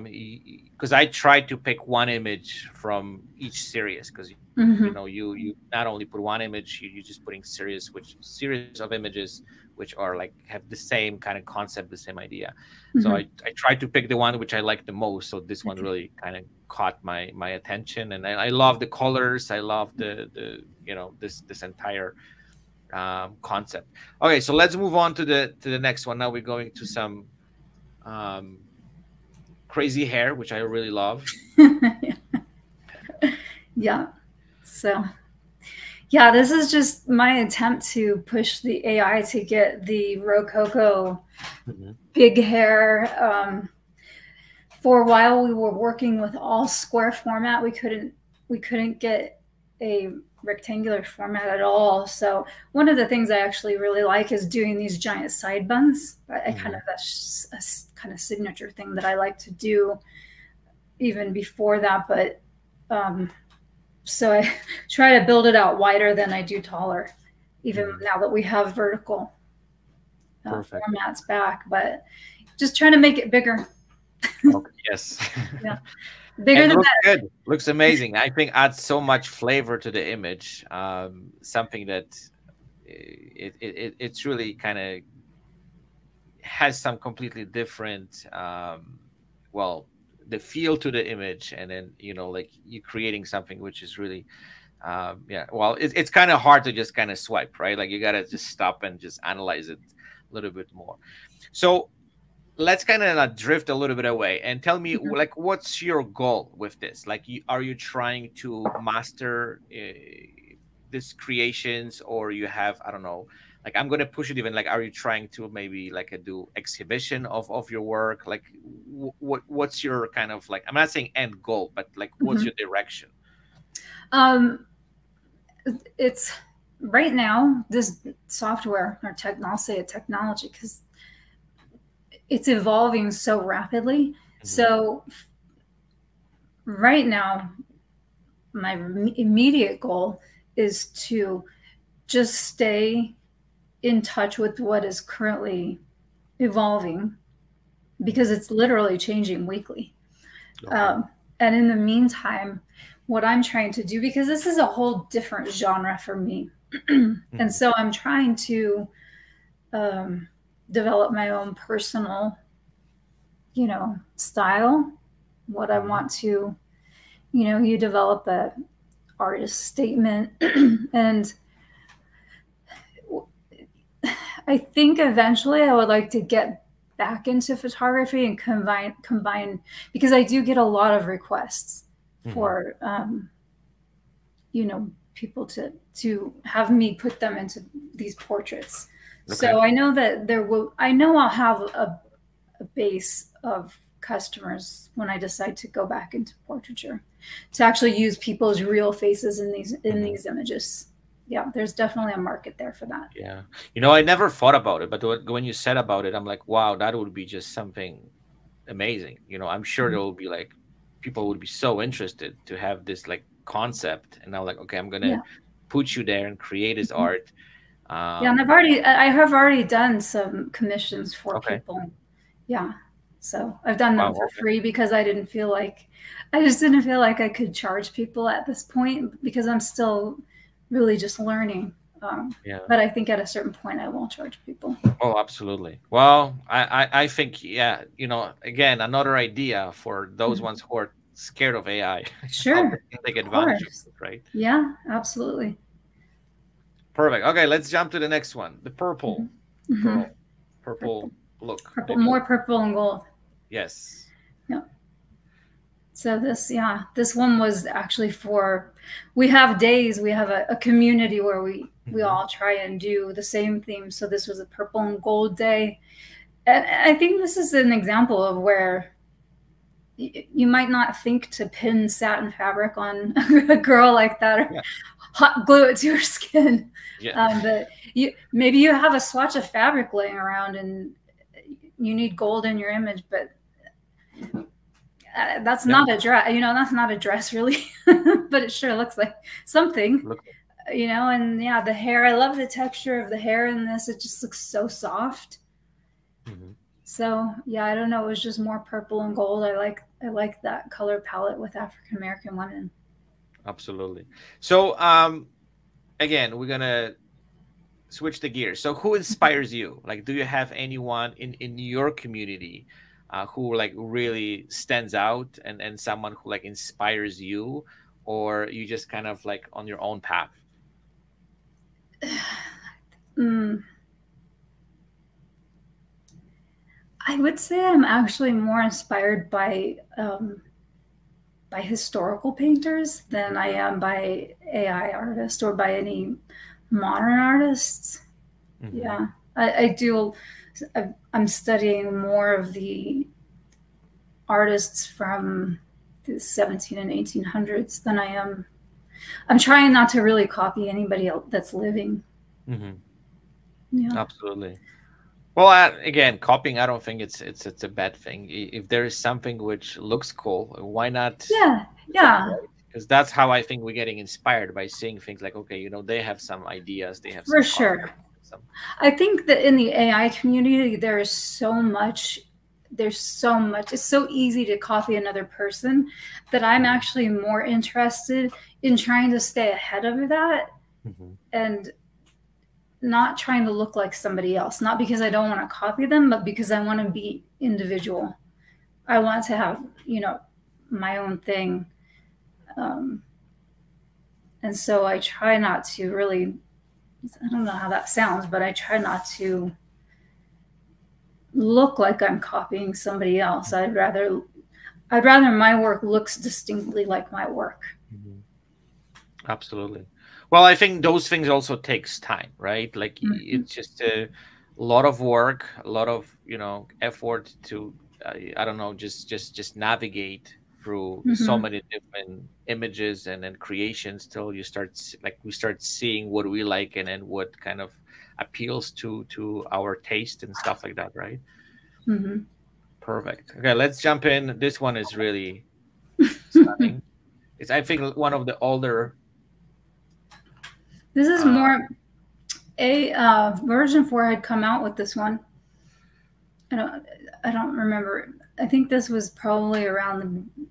because I tried to pick one image from each series, because mm-hmm. you know, you you not only put one image, you you just putting series, which series of images which are like have the same kind of concept, the same idea. Mm-hmm. So I I tried to pick the one which I like the most. So this one really kind of caught my my attention, and I, I love the colors. I love the the you know this this entire um, concept. Okay, so let's move on to the to the next one. Now we're going to some um, crazy hair, which I really love. [laughs] yeah. So, yeah, this is just my attempt to push the AI to get the Rococo mm-hmm. big hair. Um, for a while, we were working with all square format. We couldn't we couldn't get a rectangular format at all. So one of the things I actually really like is doing these giant side buns. I, mm-hmm. kind of that's a kind of signature thing that I like to do even before that. But um, so I [laughs] try to build it out wider than I do taller, even mm-hmm. now that we have vertical uh, formats back. But just trying to make it bigger. okay. [laughs] Yes. yeah. [laughs] Bigger looks better. good. Looks amazing. I think adds so much flavor to the image. Um, something that it, it, it it's really kind of has some completely different um, well the feel to the image and then you know like you're creating something which is really um, yeah well it, it's kind of hard to just kind of swipe right like you gotta just stop and just analyze it a little bit more so let's kind of drift a little bit away and tell me mm-hmm. like what's your goal with this like you, are you trying to master uh, these creations or you have i don't know like i'm gonna push it even like are you trying to maybe like a do exhibition of of your work like what what's your kind of like i'm not saying end goal but like what's mm-hmm. your direction um it's right now this software or tech i'll say a technology because it's evolving so rapidly. Mm-hmm. So right now, my immediate goal is to just stay in touch with what is currently evolving because it's literally changing weekly. Okay. Um, and in the meantime, what I'm trying to do, because this is a whole different genre for me. [clears throat] mm-hmm. And so I'm trying to um, develop my own personal, you know, style, what I want to, you know, you develop a artist statement. [clears throat] And I think eventually I would like to get back into photography and combine combine because I do get a lot of requests mm-hmm. for um, you know people to to have me put them into these portraits Okay. So I know that there will, I know I'll have a, a base of customers when I decide to go back into portraiture to actually use people's real faces in these in mm-hmm. these images. Yeah, there's definitely a market there for that. Yeah, you know, I never thought about it, but when you said about it, I'm like, wow, that would be just something amazing. You know, I'm sure mm-hmm. there will be like people would be so interested to have this like concept, and I'm like, okay, I'm gonna yeah. put you there and create his mm-hmm. art um, yeah, and I've already I have already done some commissions for okay. people. Yeah. So I've done them wow, for okay. free because I didn't feel like I just didn't feel like I could charge people at this point because I'm still really just learning. Um, yeah. But I think at a certain point I won't charge people. Oh, absolutely. Well, I, I, I think, yeah, you know, again, another idea for those mm-hmm. ones who are scared of AI. [laughs] Sure. take advantage of it, right? Yeah, absolutely. Perfect. Okay, let's jump to the next one. The purple. Mm-hmm. Purple. Purple. Look. Purple, more purple and gold. Yes. Yeah. So this, yeah, this one was actually for. We have days. We have a, a community where we mm-hmm. we all try and do the same theme. So this was a purple and gold day, and I think this is an example of where you might not think to pin satin fabric on [laughs] a girl like that or yeah. Hot glue it to your [laughs] skin. Yeah. Um, but you maybe you have a swatch of fabric laying around and you need gold in your image, but uh, that's yeah. not a dress. You know, that's not a dress [laughs] really, but it sure looks like something. Look. You know, and yeah, the hair. I love the texture of the hair in this. It just looks so soft. Mm-hmm. So yeah, I don't know. It was just more purple and gold. I like I like that color palette with African American women. Absolutely. So um, again, we're gonna switch the gears. So who inspires you? Like, do you have anyone in in your community uh, who like really stands out and and someone who like inspires you, or you just kind of like on your own path? [sighs] mm. I would say I'm actually more inspired by um, by historical painters than I am by AI artists or by any modern artists. Mm-hmm. Yeah, I, I do. I'm studying more of the artists from the 17 and 1800s than I am. I'm trying not to really copy anybody else that's living. Mm-hmm. Yeah, absolutely. Well, again, copying, I don't think it's it's it's a bad thing. If there is something which looks cool, why not? Yeah, yeah because that's how I think we're getting inspired by seeing things like, okay, you know, they have some ideas, they have for sure. Some... I think that in the AI community, there is so much. There's so much. It's so easy to copy another person that I'm actually more interested in trying to stay ahead of that mm-hmm. and not trying to look like somebody else. Not because I don't want to copy them, but because I want to be individual. I want to have, you know, my own thing um, and so I try not to really, I don't know how that sounds, but I try not to look like I'm copying somebody else. I'd rather, I'd rather my work looks distinctly like my work. Mm-hmm. Absolutely. Well, I think those things also takes time, right? Like mm-hmm. it's just a lot of work, a lot of you know effort to, uh, I don't know, just just just navigate through mm-hmm. so many different images and then creations till you start like we start seeing what we like and then what kind of appeals to to our taste and stuff like that right mm-hmm. perfect okay let's jump in this one is really [laughs] stunning it's i think one of the older this is uh, more a uh, version 4 had come out with this one i don't i don't remember I think this was probably around the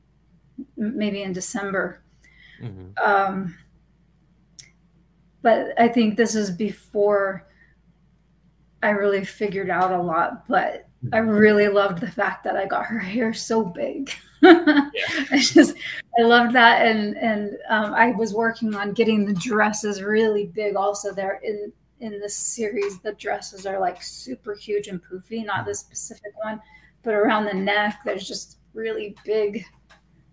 maybe in December. Mm-hmm. Um, but I think this is before I really figured out a lot. But I mm-hmm. really loved the fact that I got her hair so big. [laughs] yeah. [laughs] I just I loved that, and and um, I was working on getting the dresses really big. Also, there in in this series, the dresses are like super huge and poofy. Not this specific one, but around the neck, there's just really big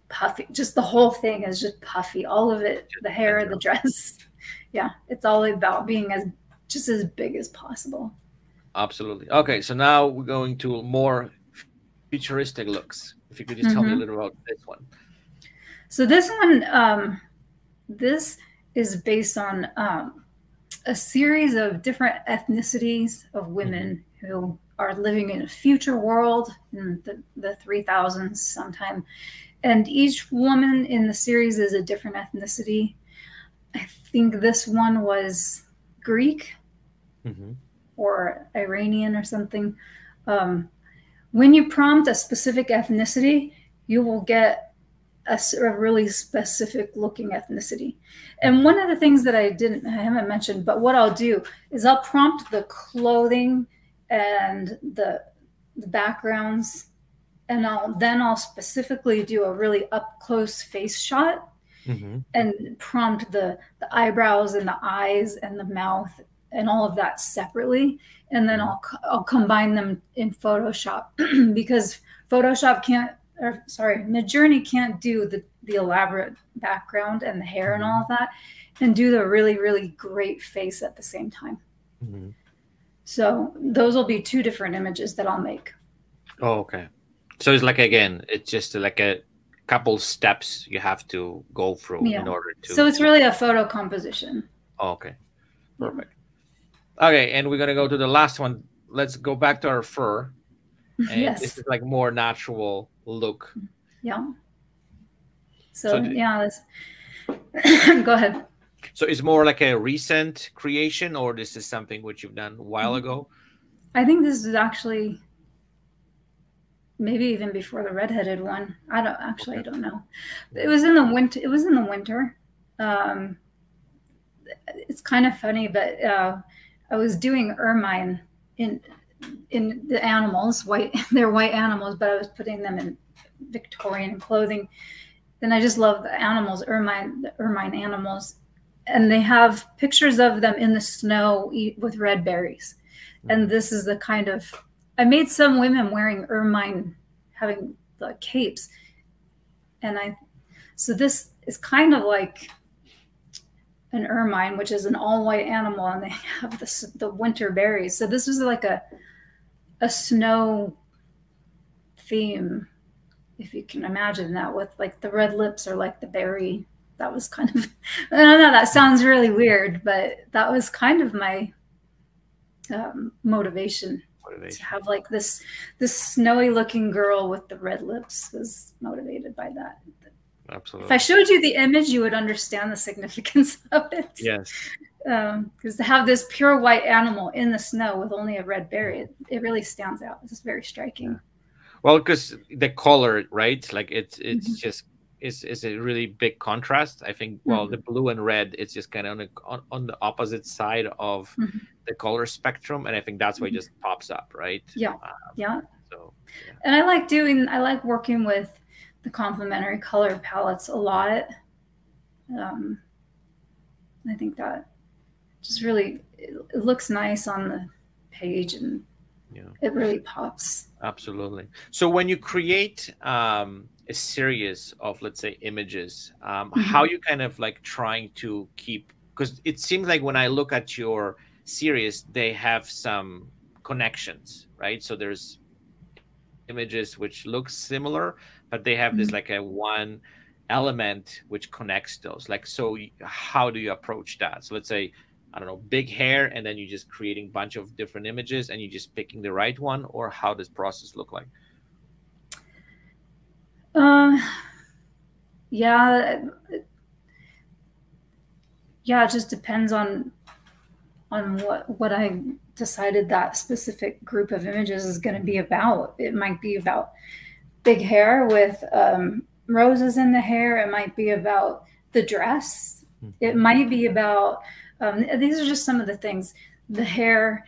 puffy. Just the whole thing is just puffy. All of it, the hair, the dress. [laughs] yeah, it's all about being as just as big as possible. Absolutely. Okay, so now we're going to more futuristic looks. If you could just mm-hmm. tell me a mm-hmm. little about this one. So this one, um, this is based on um, a series of different ethnicities of women mm-hmm. who are living in a future world in the, the 3000s sometime and each woman in the series is a different ethnicity. I think this one was Greek mm-hmm. or Iranian or something. Um, when you prompt a specific ethnicity, you will get a, a, really specific looking ethnicity. And one of the things that I didn't, I haven't mentioned, but what I'll do is I'll prompt the clothing and the, the backgrounds and I'll then I'll specifically do a really up close face shot mm-hmm. and prompt the the eyebrows and the eyes and the mouth and all of that separately and then I'll I'll combine them in Photoshop [clears throat] because Photoshop can't or sorry Midjourney can't do the the elaborate background and the hair mm-hmm. and all of that and do the really really great face at the same time. Mm-hmm. So those will be two different images that I'll make. Oh, okay. So it's like again, it's just like a couple steps you have to go through yeah. in order to. So it's really a photo composition. Oh, okay, perfect. Okay, and we're gonna go to the last one. Let's go back to our fur. [laughs] And yes. This is like more natural look. Yeah. So, so yeah, let's [coughs] go ahead. So it's more like a recent creation, or this is something which you've done a while mm-hmm. ago? I think this is actually maybe even before the redheaded one. I don't actually okay. I don't know. It was in the winter. It was in the winter. Um, it's kind of funny, but uh, I was doing ermine in in the animals, white. [laughs] They're white animals, but I was putting them in Victorian clothing. Then I just love the animals, ermine, the ermine animals, and they have pictures of them in the snow with red berries. And mm. this is the kind of I made some women wearing ermine, having the capes, and I. So this is kind of like an ermine, which is an all white animal, and they [laughs] have the the winter berries. So this was like a a snow theme, if you can imagine that, with like the red lips or like the berry. That was kind of [laughs] I don't know. That sounds really weird, but that was kind of my um, motivation motivation. to have like this this snowy looking girl with the red lips was motivated by that absolutely if i showed you the image you would understand the significance [laughs] of it yes because um, to have this pure white animal in the snow with only a red berry it, it really stands out it's very striking yeah. well because the color right like it's it's mm-hmm. just is is a really big contrast. I think well mm-hmm. the blue and red it's just kind of on the on, on the opposite side of mm-hmm. the color spectrum, and I think that's why it mm-hmm. just pops up, right? Yeah, um, yeah. So, yeah. and I like doing I like working with the complementary color palettes a lot. Um, I think that just really it, it looks nice on the page and yeah. it really pops. Absolutely. So when you create um, a series of let's say images um, mm-hmm. how you kind of like trying to keep because it seems like when i look at your series they have some connections right so there's images which look similar but they have mm-hmm. this like a one element which connects those like so how do you approach that so let's say i don't know big hair and then you're just creating a bunch of different images and you're just picking the right one or how does process look like um, yeah, yeah, it just depends on on what what I decided that specific group of images is going to be about. It might be about big hair with um, roses in the hair. It might be about the dress. Hmm. It might be about um, these are just some of the things. The hair,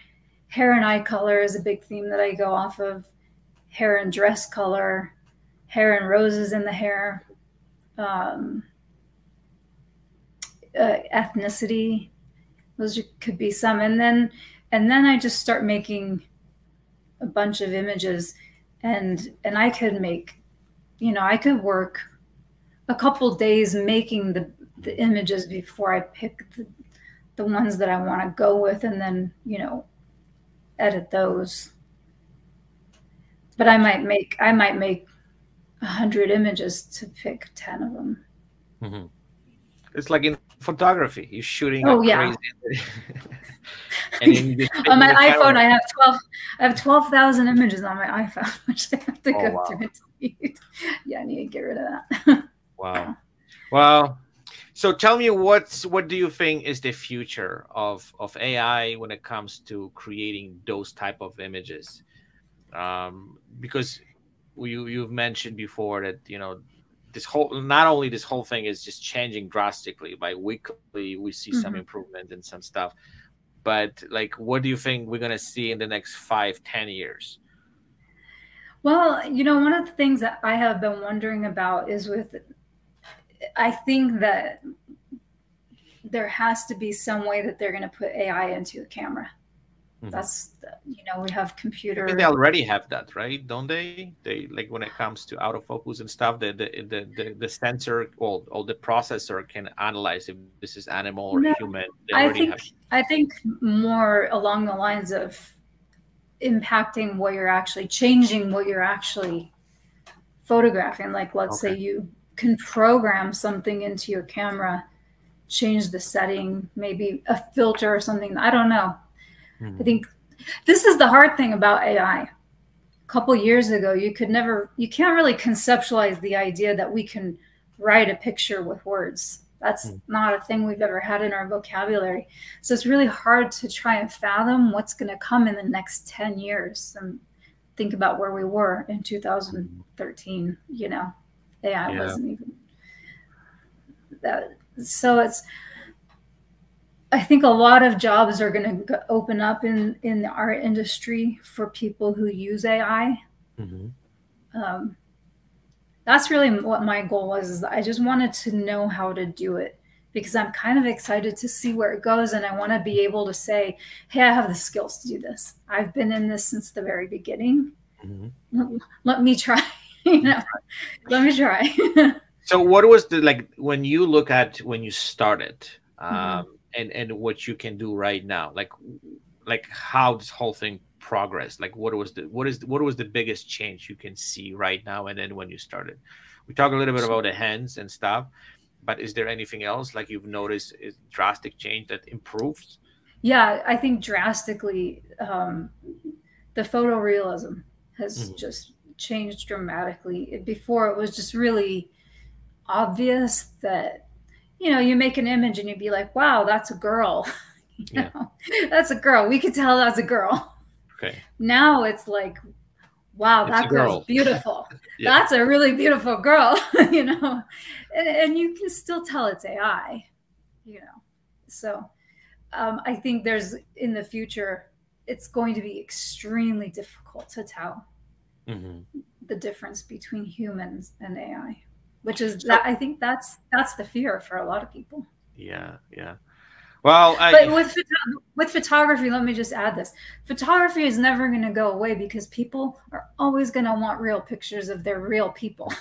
hair and eye color is a big theme that I go off of. Hair and dress color, hair and roses in the hair, um, uh, ethnicity. Those could be some, and then and then I just start making a bunch of images, and and I could make, you know, I could work a couple days making the the images before I pick the, the ones that I want to go with, and then you know, edit those. But I might make I might make 100 images to pick 10 of them. Mm-hmm. It's like in photography, you're shooting. Oh yeah. [laughs] [laughs] on my iPhone, I have 12. I have 12,000 images on my [laughs] iPhone, which I have to oh, go wow. through and delete. yeah, I need to get rid of that. wow. [laughs] Well, so tell me what's what do you think is the future of of AI when it comes to creating those type of images? Um, because you you've mentioned before that you know this whole not only this whole thing is just changing drastically by weekly we see mm-hmm. some improvement and some stuff but like what do you think we're going to see in the next five ten years? Well you know one of the things that i have been wondering about is with i think that there has to be some way that they're going to put ai into a camera Mm-hmm. That's you know we have computer. they already have that, right? Don't they? They like when it comes to autofocus and stuff. The the the the, the sensor or or the processor can analyze if this is animal or no, human. I think have... I think more along the lines of impacting what you're actually changing what you're actually photographing. Like, let's okay. say you can program something into your camera, change the setting, maybe a filter or something. I don't know. I think this is the hard thing about AI. A couple years ago, you could never, you can't really conceptualize the idea that we can write a picture with words. That's mm. not a thing we've ever had in our vocabulary. So it's really hard to try and fathom what's going to come in the next 10 years and think about where we were in 2013. You know, AI yeah. wasn't even that. So it's, I think a lot of jobs are going to open up in in our industry for people who use AI. Mm-hmm. Um, that's really what my goal was. Is I just wanted to know how to do it because I'm kind of excited to see where it goes, and I want to be able to say, "Hey, I have the skills to do this. I've been in this since the very beginning. Mm-hmm. Let, [laughs] let me try. [laughs] you know, let me try." [laughs] so, what was the like when you look at when you started? Mm-hmm. Um, mm-hmm and and what you can do right now like like how this whole thing progressed like what was the what is what was the biggest change you can see right now and then when you started? We talk a little bit about the hands and stuff but is there anything else like you've noticed is drastic change that improves yeah i think drastically um the photorealism has mm-hmm. just changed dramatically. Before it was just really obvious that you know, you make an image and you'd be like, wow, that's a girl. [laughs] you yeah. know, that's a girl. We could tell that's a girl. Okay. Now it's like, wow, it's that girl's [laughs] beautiful. yeah. That's a really beautiful girl, [laughs] you know, and, and, you can still tell it's AI, you know. So um, I think there's in the future, it's going to be extremely difficult to tell mm-hmm. the difference between humans and AI which is that I think that's that's the fear for a lot of people. Yeah, yeah. Well, I, but with with photography, let me just add this: photography is never going to go away because people are always going to want real pictures of their real people.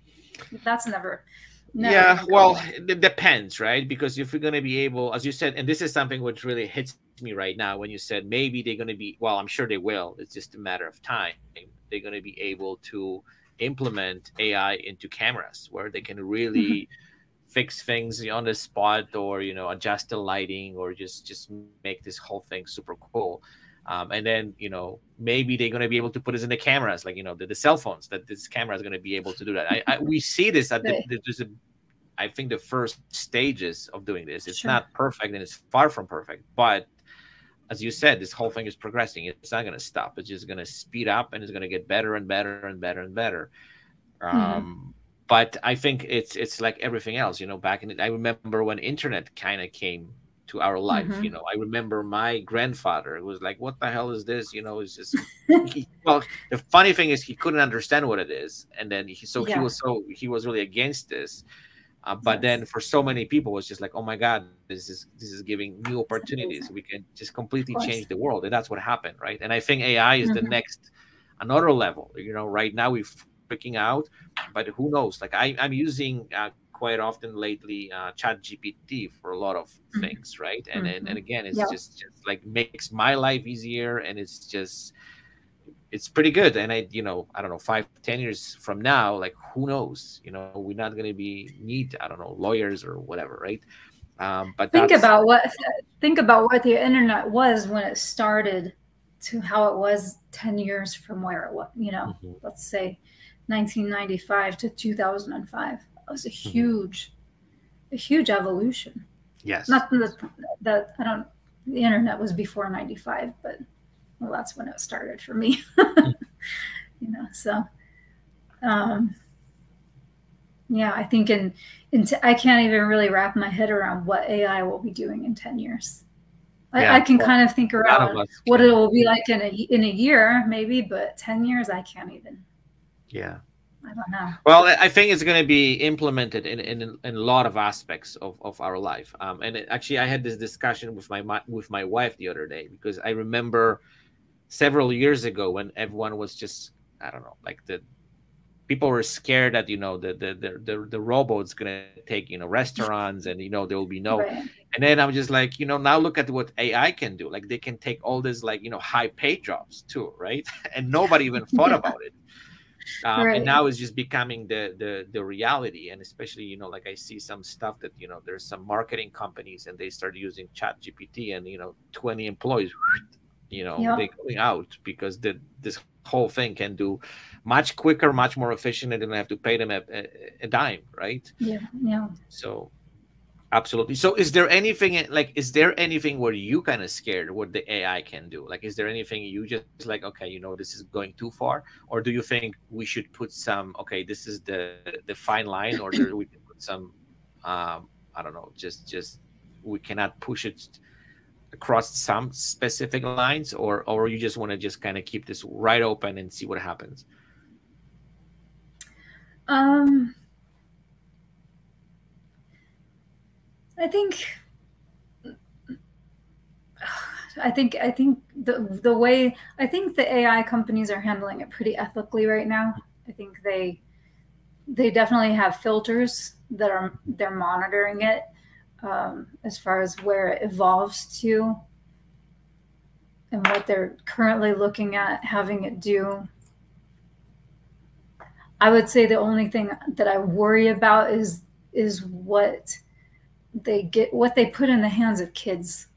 [laughs] that's never. never yeah, well, away. it depends, right? Because if you're going to be able, as you said, and this is something which really hits me right now when you said maybe they're going to be. Well, I'm sure they will. It's just a matter of time. They're going to be able to implement AI into cameras where they can really mm-hmm. fix things on the spot or you know adjust the lighting or just just make this whole thing super cool. Um, and then you know maybe they're going to be able to put this in the cameras like you know the, the cell phones that this camera is going to be able to do that I, I we see this at the, there's a i think the first stages of doing this it's sure. not perfect and it's far from perfect but as you said, this whole thing is progressing. It's not going to stop. It's just going to speed up and it's going to get better and better and better and better. Mm-hmm. Um, but I think it's it's like everything else. You know, back in it, I remember when internet kind of came to our life. Mm-hmm. You know, I remember my grandfather was like, "What the hell is this?" You know, it's just [laughs] he, well. The funny thing is, he couldn't understand what it is, and then he so yeah. he was so he was really against this. Uh, but then for so many people, it's just like, oh my God, this is this is giving new opportunities. We can just completely change the world, and that's what happened, right? And I think AI is mm-hmm. the next another level. You know, right now we're freaking out, but who knows? Like I, I'm using uh, quite often lately uh, Chat GPT for a lot of mm-hmm. things, right? And, mm-hmm. and and again, it's just just like makes my life easier, and it's just it's pretty good and i you know i don't know five ten years from now like who knows you know we're not going to be need i don't know lawyers or whatever right um, but think about what think about what the internet was when it started to how it was 10 years from where it was you know mm-hmm. let's say 1995 to 2005 it was a mm-hmm. huge mm-hmm. a huge evolution yes not that, that i don't the internet was before 95 but well, that's when it started for me. [laughs] you know, so um, yeah, I think in, in t- I can't even really wrap my head around what AI will be doing in 10 years. I, yeah, I can well, kind of think around of what it will be like in a, in a year, maybe, but 10 years, I can't even. Yeah. I don't know. Well, I think it's going to be implemented in, in, in a lot of aspects of, of our life. Um, and it, actually, I had this discussion with my with my wife the other day because I remember several years ago when everyone was just I don't know, like the people were scared that you know the the the the, the robot's gonna take you know restaurants and you know there will be no right. and then i'm just like you know now look at what ai can do like they can take all this like you know high pay jobs too right [laughs] and nobody even thought yeah. [laughs] about it um, right. and now it's just becoming the, the the reality and especially you know like i see some stuff that you know there's some marketing companies and they start using chat gpt and you know 20 employees you know yep. they going out because the this whole thing can do much quicker much more efficient and don't have to pay them a, a, a dime right? Yeah yeah. So absolutely. So is there anything like is there anything where you kind of scared what the ai can do? Like is there anything you just like okay you know this is going too far? Or do you think we should put some okay this is the the fine line or [clears throat] we can put some um i don't know just just we cannot push it across some specific lines or or you just want to just kind of keep this right open and see what happens um I think I think I think the the way I think the AI companies are handling it pretty ethically right now. I think they they definitely have filters that are they're monitoring it um, as far as where it evolves to and what they're currently looking at having it do. I would say the only thing that I worry about is is what they get what they put in the hands of kids.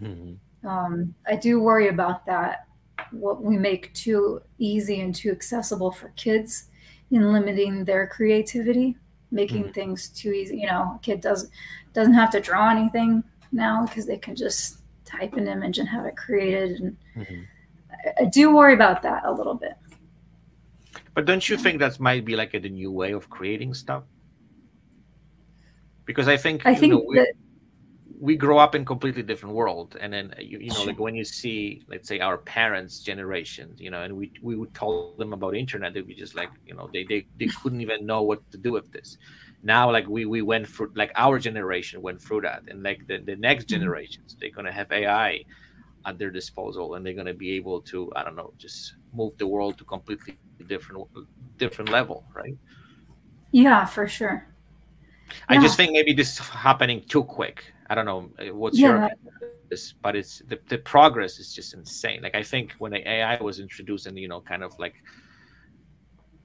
Mm-hmm. Um, I do worry about that. What we make too easy and too accessible for kids in limiting their creativity, making mm-hmm. things too easy. You know, a kid doesn't doesn't have to draw anything now because they can just type an image and have it created. And mm-hmm. I, I, do worry about that a little bit. But don't you think that might be like a, the new way of creating stuff? because I think I think know, that... we grow up in completely different world, and then you, you know like when you see let's say our parents' generation, you know, and we we would tell them about internet, they'd be just like you know they they, they [laughs] couldn't even know what to do with this. Now like we we went through like our generation went through that, and like the the next mm-hmm. generations they're gonna have AI at their disposal and they're going to be able to i don't know just move the world to completely different different level right yeah for sure I just think maybe this is happening too quick. I don't know uh, what's yeah. your this, but it's the, the progress is just insane. Like I think when the AI was introduced and you know kind of like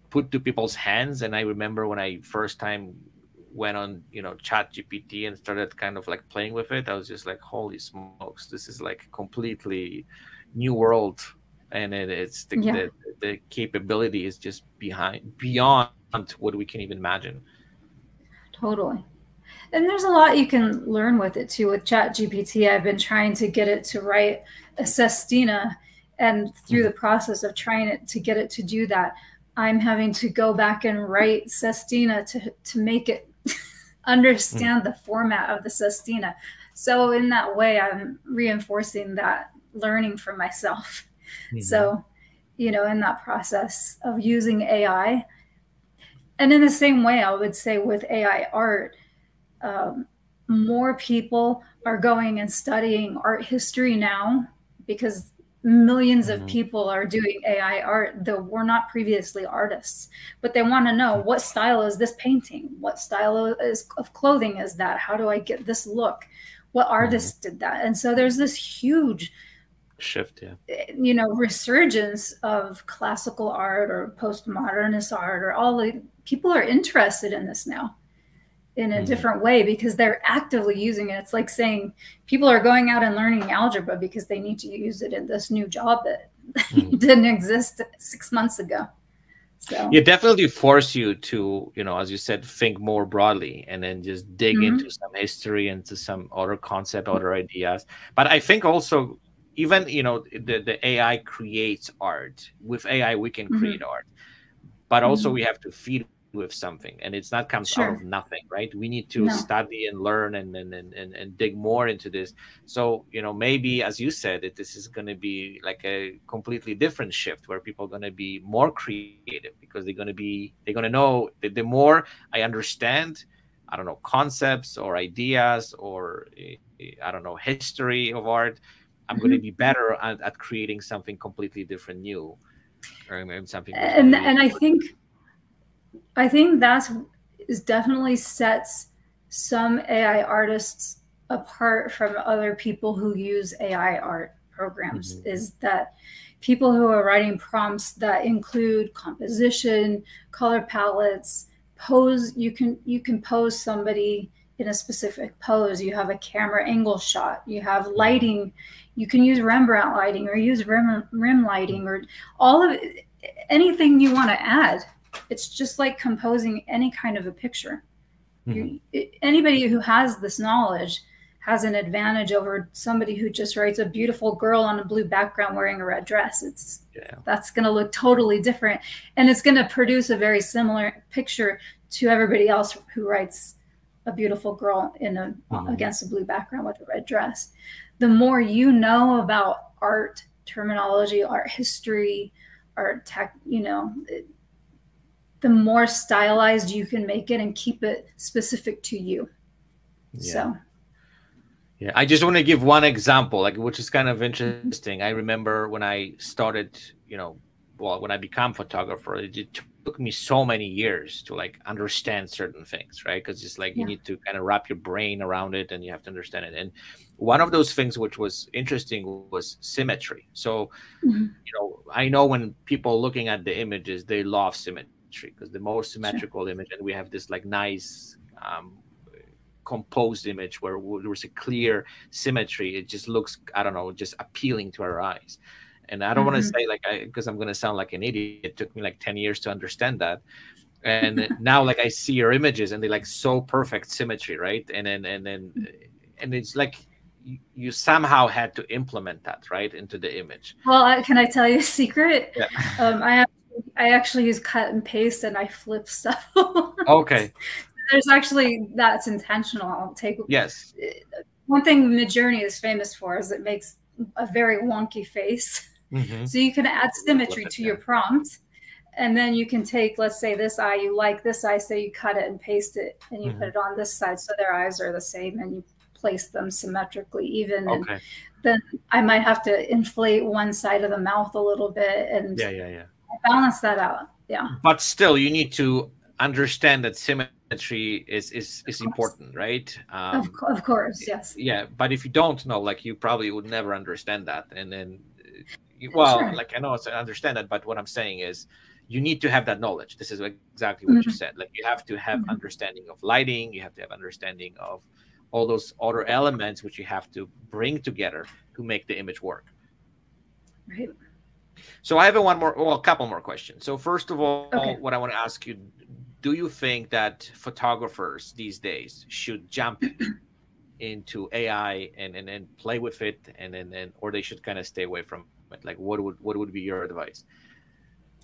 put to people's hands, and I remember when I first time went on you know chat gpt and started kind of like playing with it i was just like holy smokes this is like completely new world and it, it's the, yeah. the, the capability is just behind beyond what we can even imagine Totally. And there's a lot you can learn with it too. With Chat GPT, I've been trying to get it to write a sestina, and through the process of trying it to get it to do that, I'm having to go back and write sestina to to make it [laughs] understand the format of the sestina. So in that way, I'm reinforcing that learning for myself. Mm-hmm. So, you know, in that process of using AI, and in the same way, I would say with AI art, um, more people are going and studying art history now because millions of mm-hmm. people are doing AI art that were not previously artists, but they want to know what style is this painting? What style is, of clothing is that? How do I get this look? What mm-hmm. artist did that? And so there's this huge shift yeah you know resurgence of classical art or postmodernist art or all the people are interested in this now in a mm-hmm. different way because they're actively using it it's like saying people are going out and learning algebra because they need to use it in this new job that mm-hmm. [laughs] didn't exist six months ago so yeah definitely force you to you know as you said think more broadly and then just dig mm-hmm. into some history into some other concept other ideas but i think also even you know the, the ai creates art with ai we can mm-hmm. create art but also mm-hmm. we have to feed with something and it's not comes sure. out of nothing right we need to no. study and learn and, and and, and dig more into this so you know maybe as you said that this is going to be like a completely different shift where people are going to be more creative because they're going to be they're going to know that the more i understand i don't know concepts or ideas or eh, i don't know history of art i'm mm-hmm. going to be better at, at creating something completely different new or something and and i think i think that's is definitely sets some ai artists apart from other people who use ai art programs mm-hmm. is that people who are writing prompts that include composition, color palettes, pose. You can you can pose somebody in a specific pose. You have a camera angle shot. You have lighting. You can use Rembrandt lighting or use rim, rim lighting or all of anything you want to add. It's just like composing any kind of a picture. Mm-hmm. You, anybody who has this knowledge has an advantage over somebody who just writes a beautiful girl on a blue background wearing a red dress. It's yeah. that's going to look totally different, and it's going to produce a very similar picture to everybody else who writes a beautiful girl in a mm-hmm. against a blue background with a red dress. The more you know about art terminology, art history, art tech, you know, the more stylized you can make it and keep it specific to you. Yeah. So yeah, I just want to give one example, like which is kind of interesting. I remember when I started, you know, well, when I become photographer, it took me so many years to like understand certain things, right? Because it's like yeah. you need to kind of wrap your brain around it, and you have to understand it. And one of those things which was interesting was symmetry. So, mm-hmm. you know, I know when people looking at the images, they love symmetry because the more symmetrical sure. image, and we have this like nice um, composed image where there was a clear symmetry it just looks i don't know just appealing to our eyes and i don't mm-hmm. want to say like i because i'm going to sound like an idiot it took me like 10 years to understand that and now like i see your images and they like so perfect symmetry right and then and then and it's like you, you somehow had to implement that right into the image well I, can i tell you a secret yeah. um, i have I actually use cut and paste and I flip [laughs] stuff. okay there's actually that's intentional. I'll take yes. One thing Midjourney is famous for is it makes a very wonky face. Mm-hmm. So you can add symmetry to your prompt, and then you can take, let's say, this eye you like this eye, so you cut it and paste it, and you mm-hmm. put it on this side, so their eyes are the same, and you place them symmetrically, even. Okay. And then I might have to inflate one side of the mouth a little bit, and yeah, yeah, yeah, balance that out. Yeah. But still, you need to understand that symmetry is is is important, right? Um, of, co- of course, yes. Yeah, but if you don't know, like you probably would never understand that, and then, well, sure. like I know I understand that, but what I'm saying is, you need to have that knowledge. This is exactly what mm-hmm. you said. Like you have to have mm-hmm. understanding of lighting, you have to have understanding of all those other elements which you have to bring together to make the image work. Right. So I have a one more, well, a couple more questions. So first of all, okay. what I want to ask you: do you think that photographers these days should jump [clears throat] into AI and, and, and play with it and, and, and or they should kind of stay away from it? Like what would what would be your advice?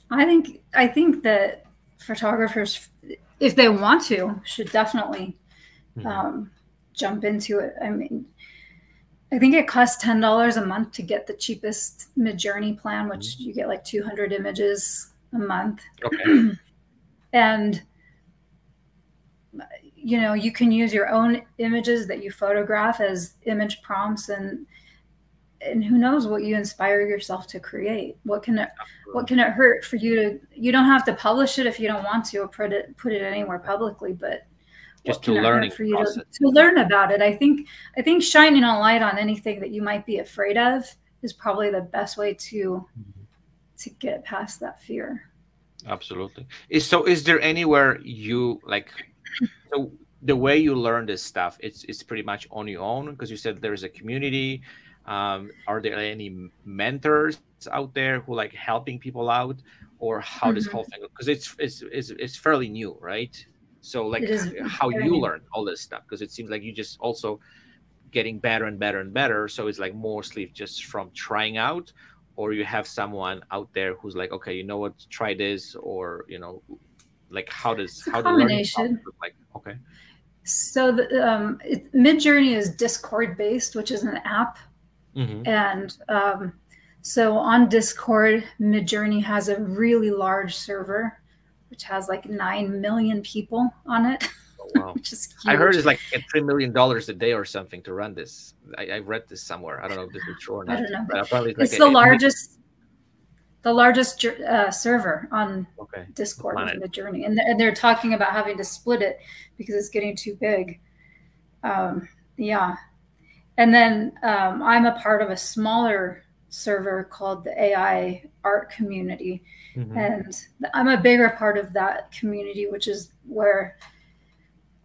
I think I think that photographers, if they want to, should definitely mm-hmm. um, jump into it. I mean, I think it costs ten dollars a month to get the cheapest Midjourney plan, which mm-hmm. you get like two hundred images a month. Okay. [clears throat] and you know you can use your own images that you photograph as image prompts and and who knows what you inspire yourself to create what can it what can it hurt for you to you don't have to publish it if you don't want to or put it put it anywhere publicly but just to learn for you to, to learn about it? I think i think shining a light on anything that you might be afraid of is probably the best way to mm-hmm. to get past that fear. Absolutely. Is so is there anywhere you like so the way you learn this stuff it's it's pretty much on your own? Because you said there's a community. Um, are there any mentors out there who like helping people out? Or how mm-hmm. this whole thing because it's, it's it's it's fairly new right so like how you learn all this stuff because it seems like you just also getting better and better and better. So it's like mostly just from trying out or you have someone out there who's like okay you know what? Try this or you know like how does how combination. like? Okay. So the um, it, midjourney is discord based which is an app. Mm-hmm. and um, so on discord midjourney has a really large server which has like 9 million people on it oh, [laughs] wow. which is huge. i heard it's like three million dollars a day or something to run this i, I read this somewhere i don't know if this is true or not i don't know but it's, it's like the a, largest the largest uh, server on okay. Discord on Midjourney, and, and they're talking about having to split it because it's getting too big. Um, yeah, and then um, I'm a part of a smaller server called the AI art community. Mm-hmm. And I'm a bigger part of that community, which is where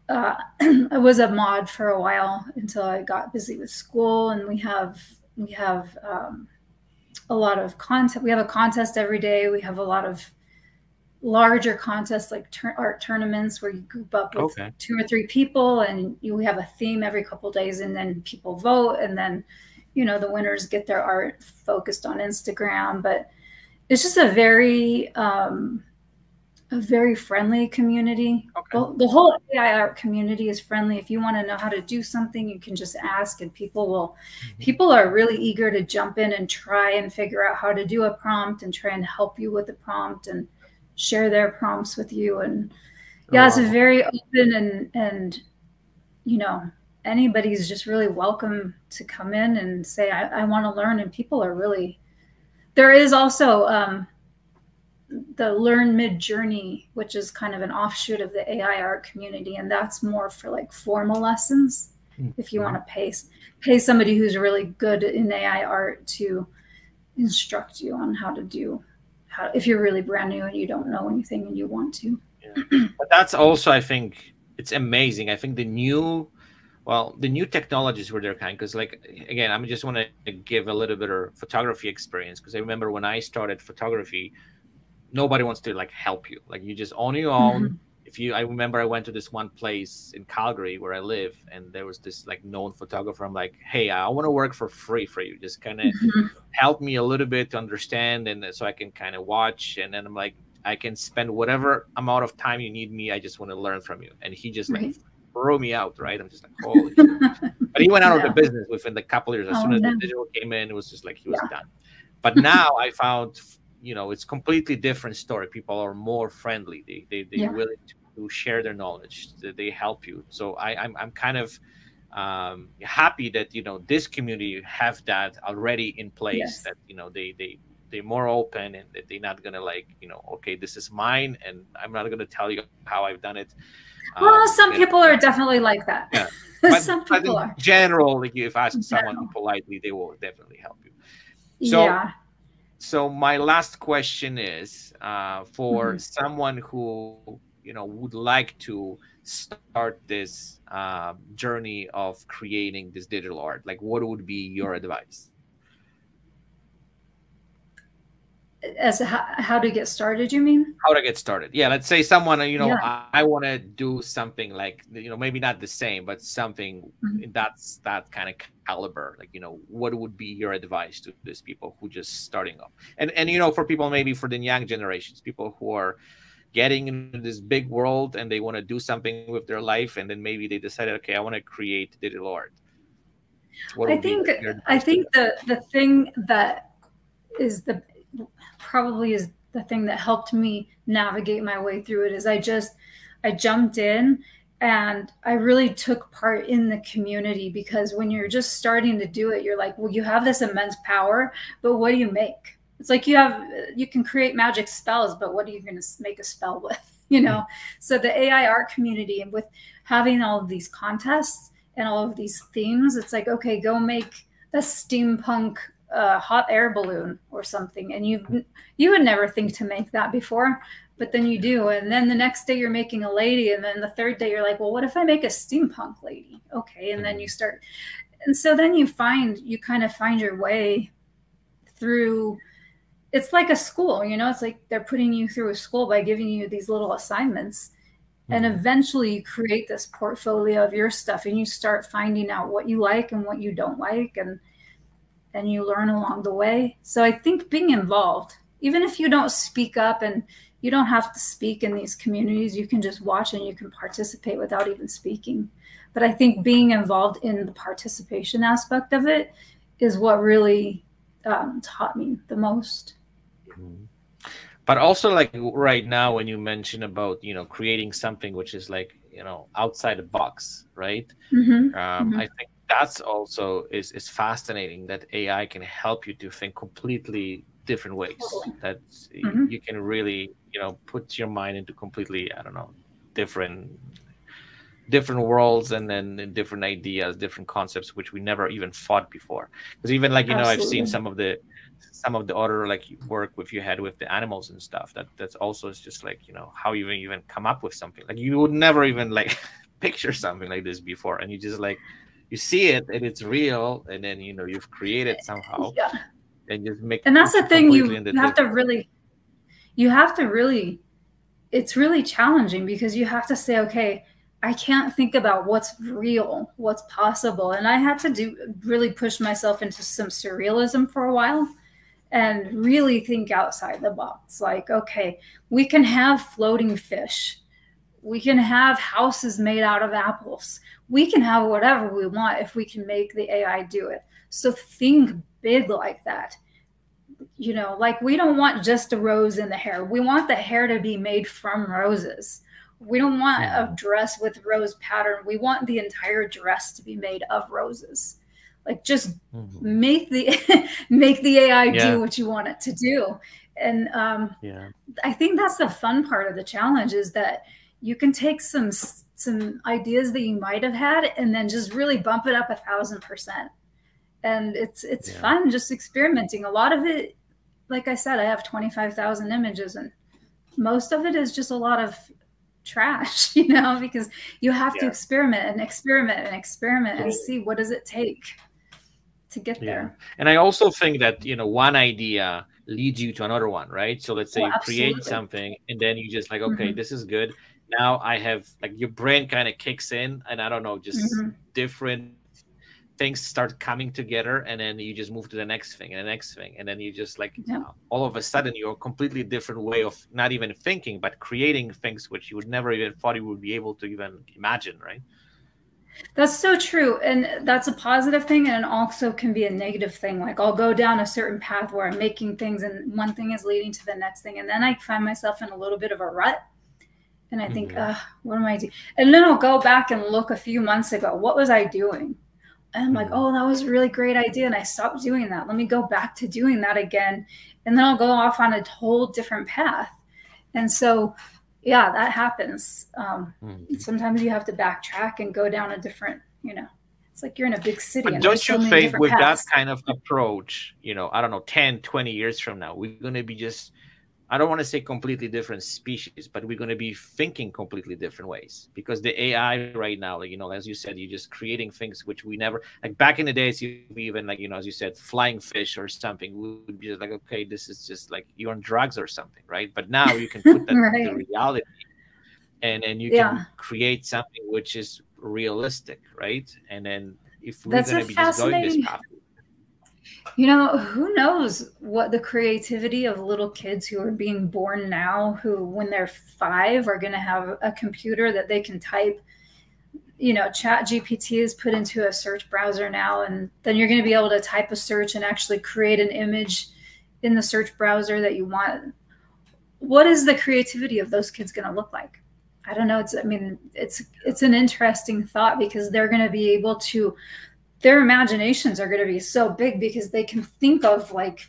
uh, [clears throat] I was a mod for a while until I got busy with school. And we have we have um, a lot of content. We have a contest every day. We have a lot of larger contests like tur- art tournaments where you group up with okay. two or three people and you have a theme every couple days and then people vote and then you know the winners get their art focused on instagram but it's just a very um, a very friendly community okay. the, the, whole ai art community is friendly if you want to know how to do something you can just ask and people will mm-hmm. people are really eager to jump in and try and figure out how to do a prompt and try and help you with the prompt and share their prompts with you and yeah oh, it's a very open and and you know anybody's just really welcome to come in and say i, I want to learn and people are really there is also um, the learn Midjourney, which is kind of an offshoot of the ai art community and that's more for like formal lessons mm-hmm. if you want to pay pay somebody who's really good in ai art to instruct you on how to do how if you're really brand new and you don't know anything and you want to. Yeah. but that's also, I think, it's amazing. I think the new, well, the new technologies were their kind because, like, again, I just want to give a little bit of photography experience because I remember when I started photography, nobody wants to like help you. Like, you just on your own. Mm-hmm if you i remember i went to this one place in calgary where i live and there was this like known photographer i'm like hey i want to work for free for you just kind of mm-hmm. help me a little bit to understand and so i can kind of watch and then i'm like i can spend whatever amount of time you need me i just want to learn from you and he just right. like threw me out right i'm just like holy [laughs] but he went out yeah. of the business within the couple years as oh, soon as no. the digital came in it was just like he was yeah. done but now i found you know it's completely different story people are more friendly they they, they yeah. willing to who share their knowledge they help you so I, I'm, I'm kind of um, happy that you know this community have that already in place yes. that you know they they they're more open and they're not gonna like you know okay this is mine and i'm not gonna tell you how i've done it well um, some people are definitely like that yeah. [laughs] but, some people are general like if ask someone politely they will definitely help you so yeah. so my last question is uh, for mm-hmm. someone who you know would like to start this uh, journey of creating this digital art like what would be your advice as how, how to get started you mean? How to get started. Yeah let's say someone you know yeah. i, I want to do something like you know maybe not the same but something mm-hmm. that's that kind of caliber like you know what would be your advice to these people who just starting up? And and you know for people maybe for the young generations people who are getting into this big world and they want to do something with their life and then maybe they decided okay i want to create digital art. I think i think the the thing that is the probably is the thing that helped me navigate my way through it is i just i jumped in and i really took part in the community because when you're just starting to do it you're like well you have this immense power but what do you make it's like you have you can create magic spells but what are you going to make a spell with [laughs] you know mm-hmm. so the ai art community and with having all of these contests and all of these themes it's like okay go make a steampunk uh, hot air balloon or something and you you would never think to make that before but then you do and then the next day you're making a lady and then the third day you're like well what if i make a steampunk lady okay and then you mm-hmm. start and so then you find you kind of find your way through it's like a school, you know, it's like they're putting you through a school by giving you these little assignments. Mm-hmm. And eventually you create this portfolio of your stuff and you start finding out what you like and what you don't like and and you learn along the way. So I think being involved, even if you don't speak up and you don't have to speak in these communities, you can just watch and you can participate without even speaking. But I think being involved in the participation aspect of it is what really um, taught me the most. Mm-hmm. But also, like right now, when you mention about you know creating something which is like you know outside the box, right? Mm-hmm. Um, mm-hmm. I think that's also is is fascinating that AI can help you to think completely different ways. That mm-hmm. you can really you know put your mind into completely I don't know different different worlds and then different ideas different concepts which we never even thought before because even like you Absolutely. know i've seen some of the some of the other like work with you had with the animals and stuff that that's also is just like you know how you even come up with something like you would never even like [laughs] picture something like this before and you just like you see it and it's real and then you know you've created somehow [laughs] yeah and just make and that's the thing you, you have to really you have to really it's really challenging because you have to say okay I can't think about what's real, what's possible. And I had to do really push myself into some surrealism for a while and really think outside the box. Like, okay, we can have floating fish. We can have houses made out of apples. We can have whatever we want if we can make the AI do it. So think big like that. You know, like we don't want just a rose in the hair. We want the hair to be made from roses we don't want a dress with rose pattern. We want the entire dress to be made of roses. Like just mm-hmm. make the [laughs] make the AI yeah. do what you want it to do. And um, yeah, I think that's the fun part of the challenge is that you can take some some ideas that you might have had and then just really bump it up a thousand percent. And it's it's yeah. fun just experimenting. A lot of it, like I said, I have twenty five thousand images and most of it is just a lot of trash [laughs] you know because you have yeah. to experiment and experiment and experiment and see what does it take to get yeah. there and i also think that you know one idea leads you to another one right so let's say oh, you create something and then you just like okay mm-hmm. this is good now i have like your brain kind of kicks in and i don't know just mm-hmm. different things start coming together and then you just move to the next thing and the next thing and then you just like yeah. all of a sudden you're a completely different way of not even thinking but creating things which you would never even thought you would be able to even imagine right that's so true and that's a positive thing and it also can be a negative thing like i'll go down a certain path where i'm making things and one thing is leading to the next thing and then i find myself in a little bit of a rut and i think mm-hmm. what am i doing and then i'll go back and look a few months ago what was i doing and I'm like, mm-hmm. oh, that was a really great idea. And I stopped doing that. Let me go back to doing that again. And then I'll go off on a whole different path. And so, yeah, that happens. Um, mm-hmm. Sometimes you have to backtrack and go down a different, you know, it's like you're in a big city. But don't you so think with paths. that kind of approach, you know, I don't know, 10, 20 years from now, we're going to be just I don't want to say completely different species, but we're going to be thinking completely different ways because the AI right now, like, you know, as you said, you're just creating things which we never like back in the days, you even like, you know, as you said, flying fish or something we would be just like, okay, this is just like you're on drugs or something, right? But now you can put [laughs] that right. into reality and then you yeah. can create something which is realistic, right? And then if we're going to be just going this path, you know, who knows what the creativity of little kids who are being born now, who when they're five are going to have a computer that they can type. You know, Chat GPT is put into a search browser now, and then you're going to be able to type a search and actually create an image in the search browser that you want. What is the creativity of those kids going to look like? I don't know. It's, I mean, it's it's an interesting thought because they're going to be able to their imaginations are going to be so big because they can think of like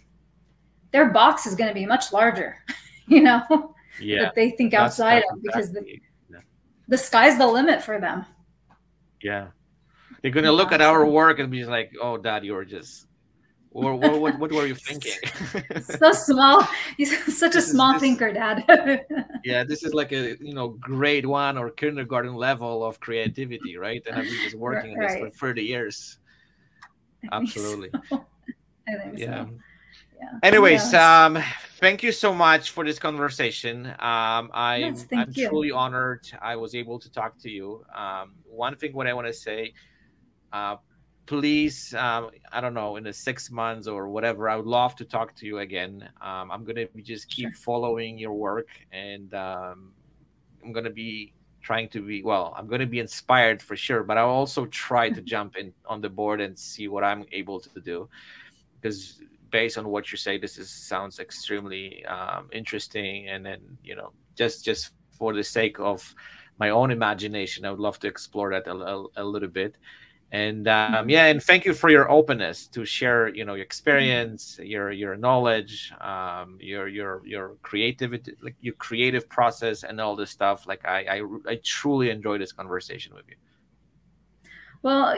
their box is going to be much larger, [laughs] you know, yeah. that they think outside of because the, yeah. the sky's the limit for them. Yeah. They're going to look at our work and be like, oh, dad, you're just, or what, what, what were you thinking? [laughs] so small. He's [laughs] such this a small is, thinker, dad. yeah, this is like a, you know, grade one or kindergarten level of creativity, right? And I've been just working right. on this for 30 years. Absolutely. [laughs] So. yeah. So. Yeah. Anyways, um, thank you so much for this conversation. Um, I'm, yes, I'm you. truly honored I was able to talk to you. Um, one thing what I want to say, uh, please, um, I don't know, in the six months or whatever, I would love to talk to you again. Um, I'm gonna just keep sure. following your work, and um, I'm gonna be trying to be well i'm going to be inspired for sure but i'll also try to jump in on the board and see what i'm able to do. Because based on what you say this is sounds extremely um, interesting and then you know just just for the sake of my own imagination i would love to explore that a, a, a little bit and um, yeah and thank you for your openness to share you know your experience your your knowledge um, your your your creativity like your creative process and all this stuff like I, I i truly enjoy this conversation with you Well,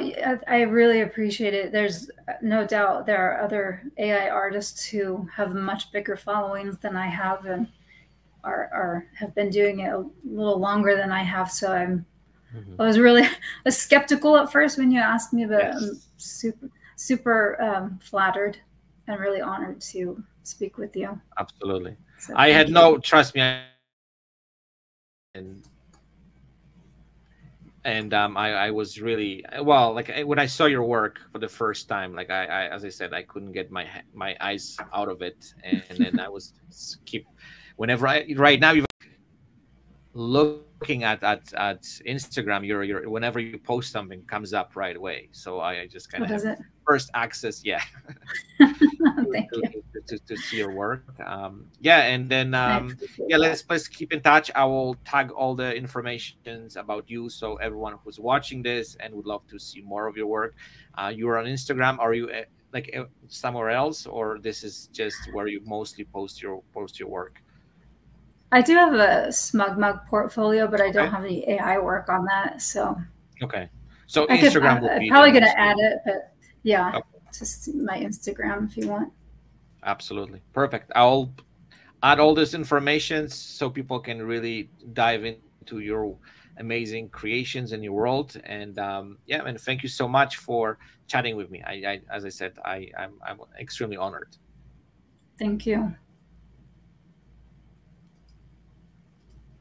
I really appreciate it. There's no doubt there are other AI artists who have much bigger followings than I have and are, are have been doing it a little longer than I have. So I'm mm-hmm. I was really [laughs] I was skeptical at first when you asked me, but yes. I'm super super um, flattered and really honored to speak with you. Absolutely. So I had you. no trust me. And and um, I, I was really well like when I saw your work for the first time like I, I as I said I couldn't get my my eyes out of it and, and then I was keep whenever I right now you looking at, at at Instagram you're you're whenever you post something comes up right away. So I, I just kind of first access yeah. [laughs] [laughs] Thank to, you. To, to, see your work. Um, yeah and then um, yeah let's let's keep in touch. I will tag all the informations about you so everyone who's watching this and would love to see more of your work. Uh, you're on instagram. Are you uh, like uh, somewhere else or this is just where you mostly post your post your work i do have a SmugMug portfolio but i don't okay. have any ai work on that so okay so I instagram could, uh, probably gonna add it but yeah okay to my Instagram if you want. Absolutely. Perfect. I'll add all this information so people can really dive into your amazing creations in your world. And um, yeah, and thank you so much for chatting with me. I, I as I said, I, I'm, I'm extremely honored. Thank you.